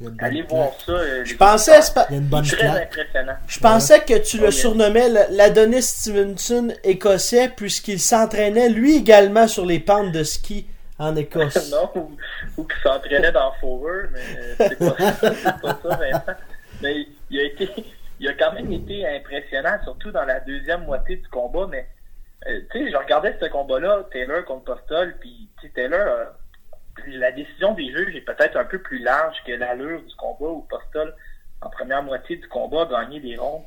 S3: Bonne
S4: Allez
S3: claque.
S4: voir ça. euh,
S2: Je pensais,
S4: histoires.
S2: c'est pas-
S3: Il y a une bonne
S4: Très
S3: claque.
S4: impressionnant.
S2: je pensais que tu le surnommais l'Adonis Stevenson écossais puisqu'il s'entraînait lui également sur les pentes de ski en Écosse.
S4: non, ou, qui s'entraînait dans Fover, mais c'est pas, ça, Vincent. Mais il a été, il a quand même été impressionnant, surtout dans la deuxième moitié du combat. Mais euh, tu sais, je regardais ce combat-là, Taylor contre Postol, puis Taylor, euh, la décision des juges est peut-être un peu plus large que l'allure du combat où Postol, en première moitié du combat, a gagné des rondes.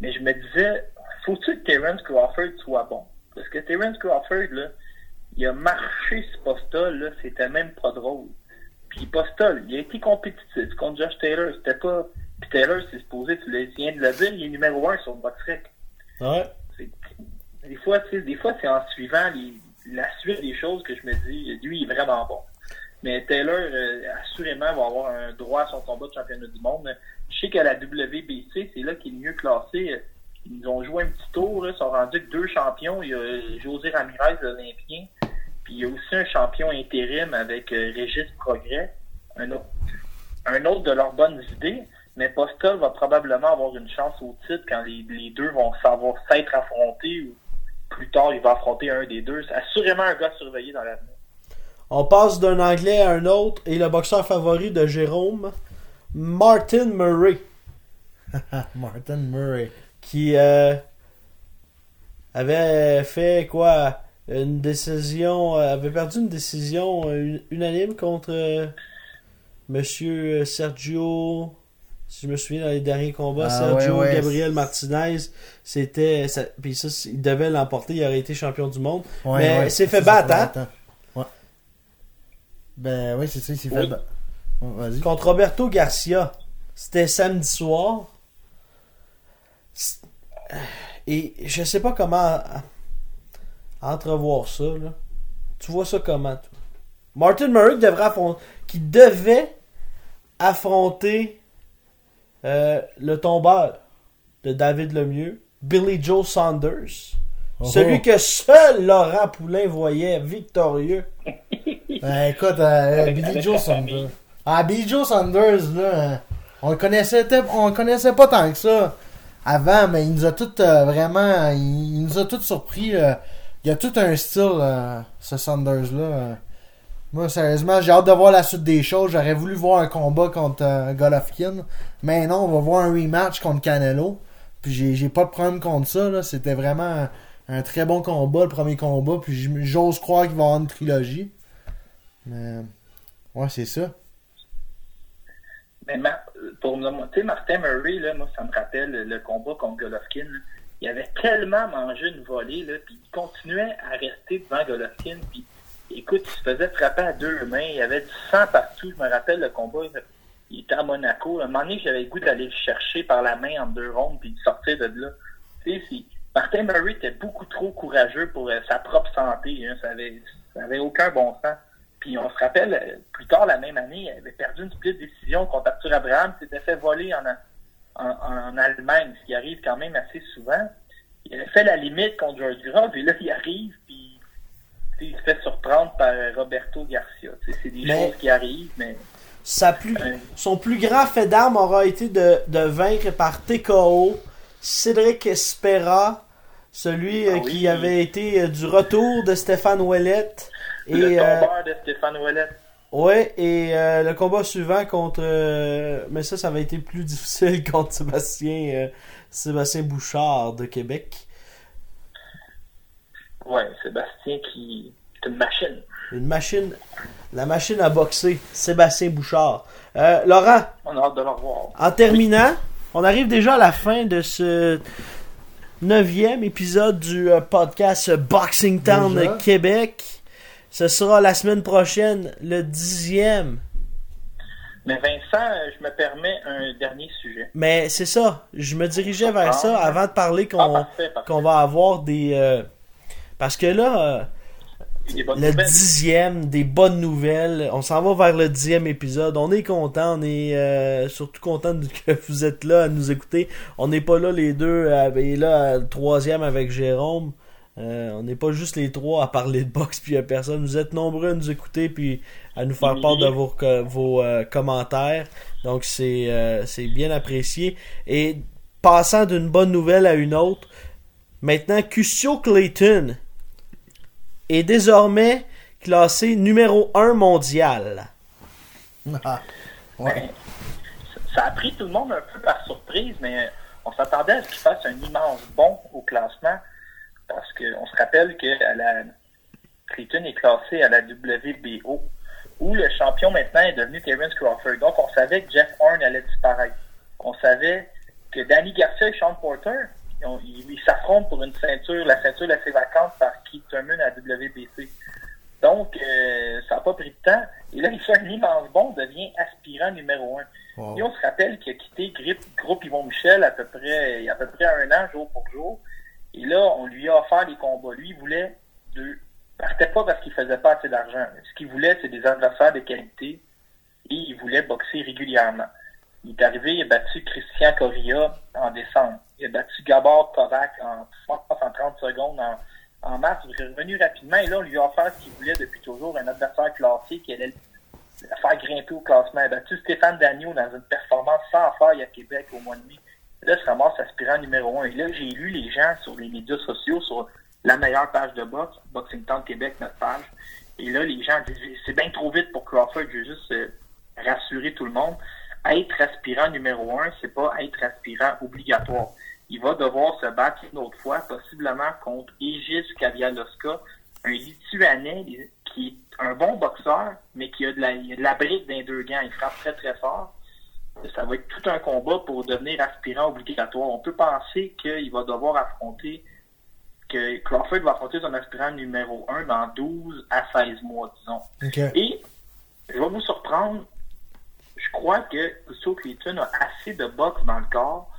S4: Mais je me disais, faut-il que Terence Crawford soit bon? Parce que Terence Crawford, là, il a marché ce Postol, là, c'était même pas drôle. Puis Postol, il a été compétitif contre Josh Taylor. C'était pas. Puis Taylor, c'est supposé, tu tu viens de le dire, il est numéro un sur le BoxRec.
S2: Ouais.
S4: Des fois, tu sais, des fois, c'est en suivant les- la suite des choses que je me dis, lui, il est vraiment bon. Mais Taylor, euh, assurément, va avoir un droit à son combat de championnat du monde. Je sais qu'à la WBC, c'est là qu'il est le mieux classé. Ils ont joué un petit tour, là, ils sont rendus que deux champions. Il y a José Ramirez, l'Olympien, puis il y a aussi un champion intérim avec euh, Régis Progrès, un autre, un autre de leurs bonnes idées. Mais Postol va probablement avoir une chance au titre quand les, les deux vont savoir s'être affrontés ou plus tard il va affronter un des deux. C'est assurément un gars surveillé dans l'avenir.
S2: On passe d'un anglais à un autre et le boxeur favori de Jérôme, Martin Murray,
S3: Martin Murray.
S2: qui euh, avait fait quoi? Une décision, euh, avait perdu une décision euh, unanime contre euh, Monsieur Sergio. Si je me souviens dans les derniers combats,
S3: Ah,
S2: Sergio
S3: ouais, ouais.
S2: Gabriel Martinez, c'était, ça- puis ça, il devait l'emporter, il aurait été champion du monde.
S3: Ouais,
S2: Mais
S3: ouais,
S2: c'est fait battre, hein?
S3: Ouais. Ben oui, c'est ça, il s'est
S4: Oui.
S3: fait battre. Vas-y.
S2: contre Roberto Garcia. C'était samedi soir. Et je sais pas comment entrevoir ça. Là. Tu vois ça comment, toi? Martin Murray devrait affron- qui devait affronter euh, le tombeur de David Lemieux, Billy Joe Saunders.
S3: Oh,
S2: Celui
S3: oh.
S2: que seul Laurent Poulain voyait victorieux.
S3: Ben, écoute, euh,
S4: Avec-
S3: Billy Joe Saunders. Ah, Billy Joe Saunders, là, euh, on le connaissait, on le connaissait pas tant que ça avant, mais il nous a tout euh, vraiment, il, il nous a tout surpris. Euh, il a tout un style, euh, ce Saunders-là. euh. Moi, sérieusement, j'ai hâte de voir la suite des choses. J'aurais voulu voir un combat contre euh, Golovkin, mais non, on va voir un rematch contre Canelo. Puis j'ai pas de problème contre ça. C'était vraiment un, très bon combat, le premier combat. Puis j'ose croire qu'il va y avoir une trilogie. Mais ouais, c'est ça.
S4: Mais Mar- pour tu sais, Martin Murray, là, moi, ça me rappelle le, le combat contre Golovkin. Il avait tellement mangé une volée, là, puis il continuait à rester devant Golovkin. Puis, écoute, il se faisait frapper à deux mains. Il y avait du sang partout. Je me rappelle le combat. Il était à Monaco. À un moment donné, j'avais le goût d'aller le chercher par la main en deux rondes puis de sortir de là. Tu sais, Martin Murray était beaucoup trop courageux pour euh, sa propre santé. Hein. Ça, avait, ça avait aucun bon sens. Puis on se rappelle, euh, plus tard la même année, il avait perdu une split décision contre Arthur Abraham, s'était fait voler en, en, en Allemagne, ce qui arrive quand même assez souvent. Il avait fait la limite contre George Grove, et là, il arrive, puis il se fait surprendre par Roberto Garcia. C'est des
S2: Mais-
S4: choses qui arrivent, mais
S2: Sa plus,
S4: euh,
S2: son plus grand fait d'armes aura été de, de vaincre par TKO Cédric Espera, celui euh,
S4: Ah oui.
S2: qui avait été euh, du retour de Stéphane Ouellette.
S4: le
S2: Et euh,
S4: tombeur de Stéphane Ouellet.
S2: Ouais, et euh, le combat suivant contre. euh, mais ça, ça va été plus difficile contre Sébastien, euh, Sébastien Bouchard de Québec.
S4: Ouais, Sébastien qui est une machine.
S2: Une machine. La machine à boxer, Sébastien Bouchard. Euh, Laurent,
S4: On a hâte de le revoir.
S2: en terminant, on arrive déjà à la fin de ce neuvième épisode du podcast Boxing Town
S3: Déjà?
S2: Québec. Ce sera la semaine prochaine, le dixième.
S4: Mais Vincent, euh, je me permets un dernier sujet.
S2: Mais c'est ça, je me dirigeais vers
S4: Ah.
S2: ça avant de parler
S4: Ah,
S2: qu'on qu'on va avoir des... euh, parce que là, euh, le
S4: nouvelles.
S2: dixième, des bonnes nouvelles, on s'en va vers le dixième épisode. On est content, on est euh, surtout content que vous êtes là à nous écouter. On n'est pas là les deux, et là, le troisième avec Jérôme. Euh, on n'est pas juste les trois à parler de boxe puis à personne. Vous êtes nombreux à nous écouter puis à nous faire part de vos, euh, commentaires. Donc c'est euh, c'est bien apprécié. Et passant d'une bonne nouvelle à une autre, maintenant Custio Clayton est désormais classé numéro 1 mondial.
S3: Ah, ouais.
S4: Ça a pris tout le monde un peu par surprise, mais on s'attendait à ce qu'il fasse un immense bond au classement, parce qu'on se rappelle que la... Clayton est classé à la WBO, où le champion maintenant est devenu Terence Crawford. Donc on savait que Jeff Horn allait disparaître. On savait que Danny Garcia et Sean Porter, ils, ont- ils- ils s'affrontent pour une ceinture, la ceinture laissée vacante par Keith Thurman à la WBC. Donc, euh, ça n'a pas pris de temps. Et là, il fait un immense bond, devient aspirant numéro un.
S3: Wow.
S4: Et on se rappelle qu'il a quitté Grip- Groupe Yvon Michel à peu près, il y a à peu près un an, jour pour jour. Et là, on lui a offert des combats. Lui, il voulait de, partait pas parce qu'il faisait pas assez d'argent. Ce qu'il voulait, c'est des adversaires de qualité et il voulait boxer régulièrement. Il est arrivé, il a battu Christian Correa en décembre. Il a battu Gabor Kovac en, en 30 secondes en, en mars. Il est revenu rapidement et là, on lui a offert ce qu'il voulait depuis toujours, un adversaire classé qui allait le faire grimper au classement. Il a battu Stéphane Dagneau dans une performance sans faille à Québec au mois de mai. Là, se ramasse aspirant numéro un. Et là, j'ai lu les gens sur les médias sociaux, sur la meilleure page de boxe, Boxing Town Québec, notre page. Et là, les gens disent, c'est bien trop vite pour Crawford, je veux juste euh, rassurer tout le monde. Être aspirant numéro un, c'est pas être aspirant obligatoire. Il va devoir se battre une autre fois, possiblement contre Egis Kavialoska, un Lituanais qui est un bon boxeur, mais qui a de la, a de la brique les deux gants. Il frappe très très fort. Ça va être tout un combat pour devenir aspirant obligatoire. On peut penser qu'il va devoir affronter, que Crawford va affronter son aspirant numéro 1 dans 12 à 16 mois, disons. Et je vais vous surprendre, je crois que Gusto Clayton a assez de boxe dans le corps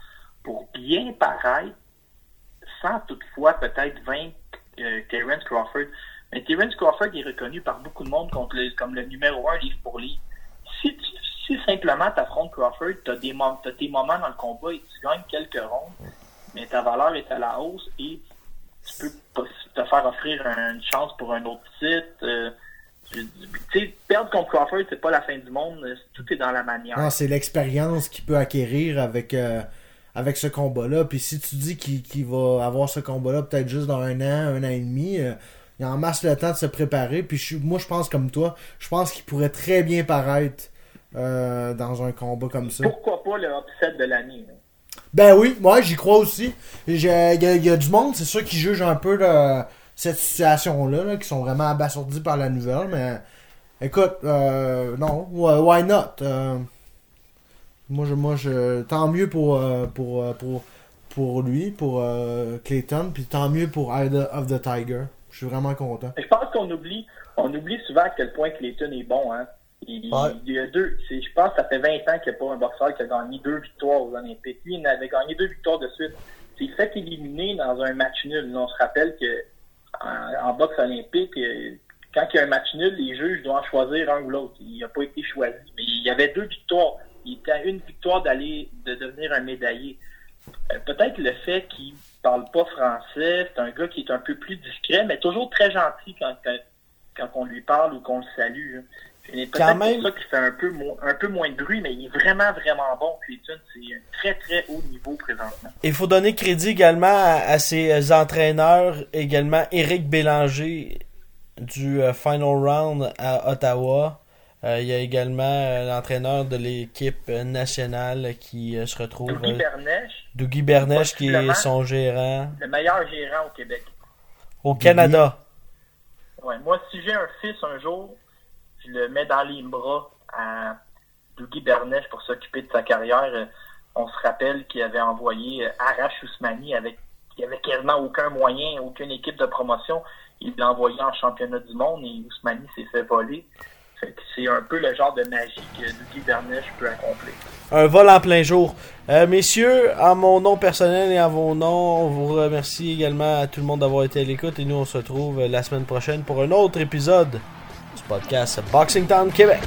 S4: pour bien paraître, sans toutefois peut-être vaincre euh, Terence Crawford. Mais Terence Crawford est reconnu par beaucoup de monde contre le- comme le numéro un livre pour livre. Si, tu- si simplement tu affrontes Crawford, tu as, tes moments dans le combat et tu gagnes quelques rondes, mais ta valeur est à la hausse et tu peux te faire offrir une chance pour un autre titre. euh, tu perdre contre Crawford, c'est pas la fin du monde. euh, Tout est dans la manière.
S3: Non, c'est l'expérience qu'il peut acquérir avec, euh, avec ce combat-là. Puis si tu dis qu'il va avoir ce combat-là peut-être juste dans un an, un an et demi, euh, il en masse le temps de se préparer. Puis moi, je pense comme toi, je pense qu'il pourrait très bien paraître euh, dans un combat comme ça.
S4: Pourquoi pas le upset de l'année?
S3: Ben oui, moi j'y crois aussi. Il y, a- il y a du monde, c'est sûr, qui juge un peu cette situation-là, là, qui sont vraiment abasourdis par la nouvelle, mais écoute, euh, non, why not? Euh, moi, je, moi, je, tant mieux pour, euh, pour, pour, pour lui, pour Clayton, puis tant mieux pour Ida of the Tiger. Je suis vraiment content.
S4: Je pense qu'on oublie, on oublie souvent à quel point Clayton est bon. Hein. Il, y a deux, je pense que ça fait 20 ans qu'il n'y a pas un boxeur qui a gagné deux victoires aux Olympiques. Lui, il avait gagné deux victoires de suite. C'est fait éliminer dans un match nul. On se rappelle que en, boxe olympique, euh, quand il y a un match nul, les juges doivent choisir un ou l'autre. Il n'a pas été choisi. Mais il y avait deux victoires. Il était à une victoire d'aller de devenir un médaillé. Euh, Peut-être le fait qu'il parle pas français, c'est un gars qui est un peu plus discret, mais toujours très gentil quand, quand, quand on lui parle ou qu'on le salue. C'est peut-être
S2: même-
S4: pour ça qu'il fait un peu, un peu moins de bruit, mais il est vraiment, vraiment bon, Clayton. C'est un très, très haut niveau présentement.
S2: Il faut donner crédit également à, à ses entraîneurs, également Éric Bélanger du euh, Final Round à Ottawa. Euh, il y a également euh, l'entraîneur de l'équipe euh, nationale qui euh, se retrouve.
S4: Dougie
S2: euh,
S4: Bernèche,
S2: Dougie Bernèche, qui est son gérant
S4: le meilleur gérant au Québec.
S2: au Canada.
S4: Ouais, moi, si j'ai un fils un jour, je le mets dans les bras à Dougie Bernèche pour s'occuper de sa carrière. Euh, On se rappelle qu'il avait envoyé euh, Arash Ousmani avec il avait quasiment aucun moyen, aucune équipe de promotion. Il l'a envoyé en championnat du monde et Ousmani s'est fait voler. C'est un peu le genre de magie que Dougie Bernèche peut accomplir.
S2: Un vol en plein jour. Euh, messieurs, en mon nom personnel et en vos noms, on vous remercie également à tout le monde d'avoir été à l'écoute et nous on se retrouve la semaine prochaine pour un autre épisode podcast at Boxing Town, Quebec.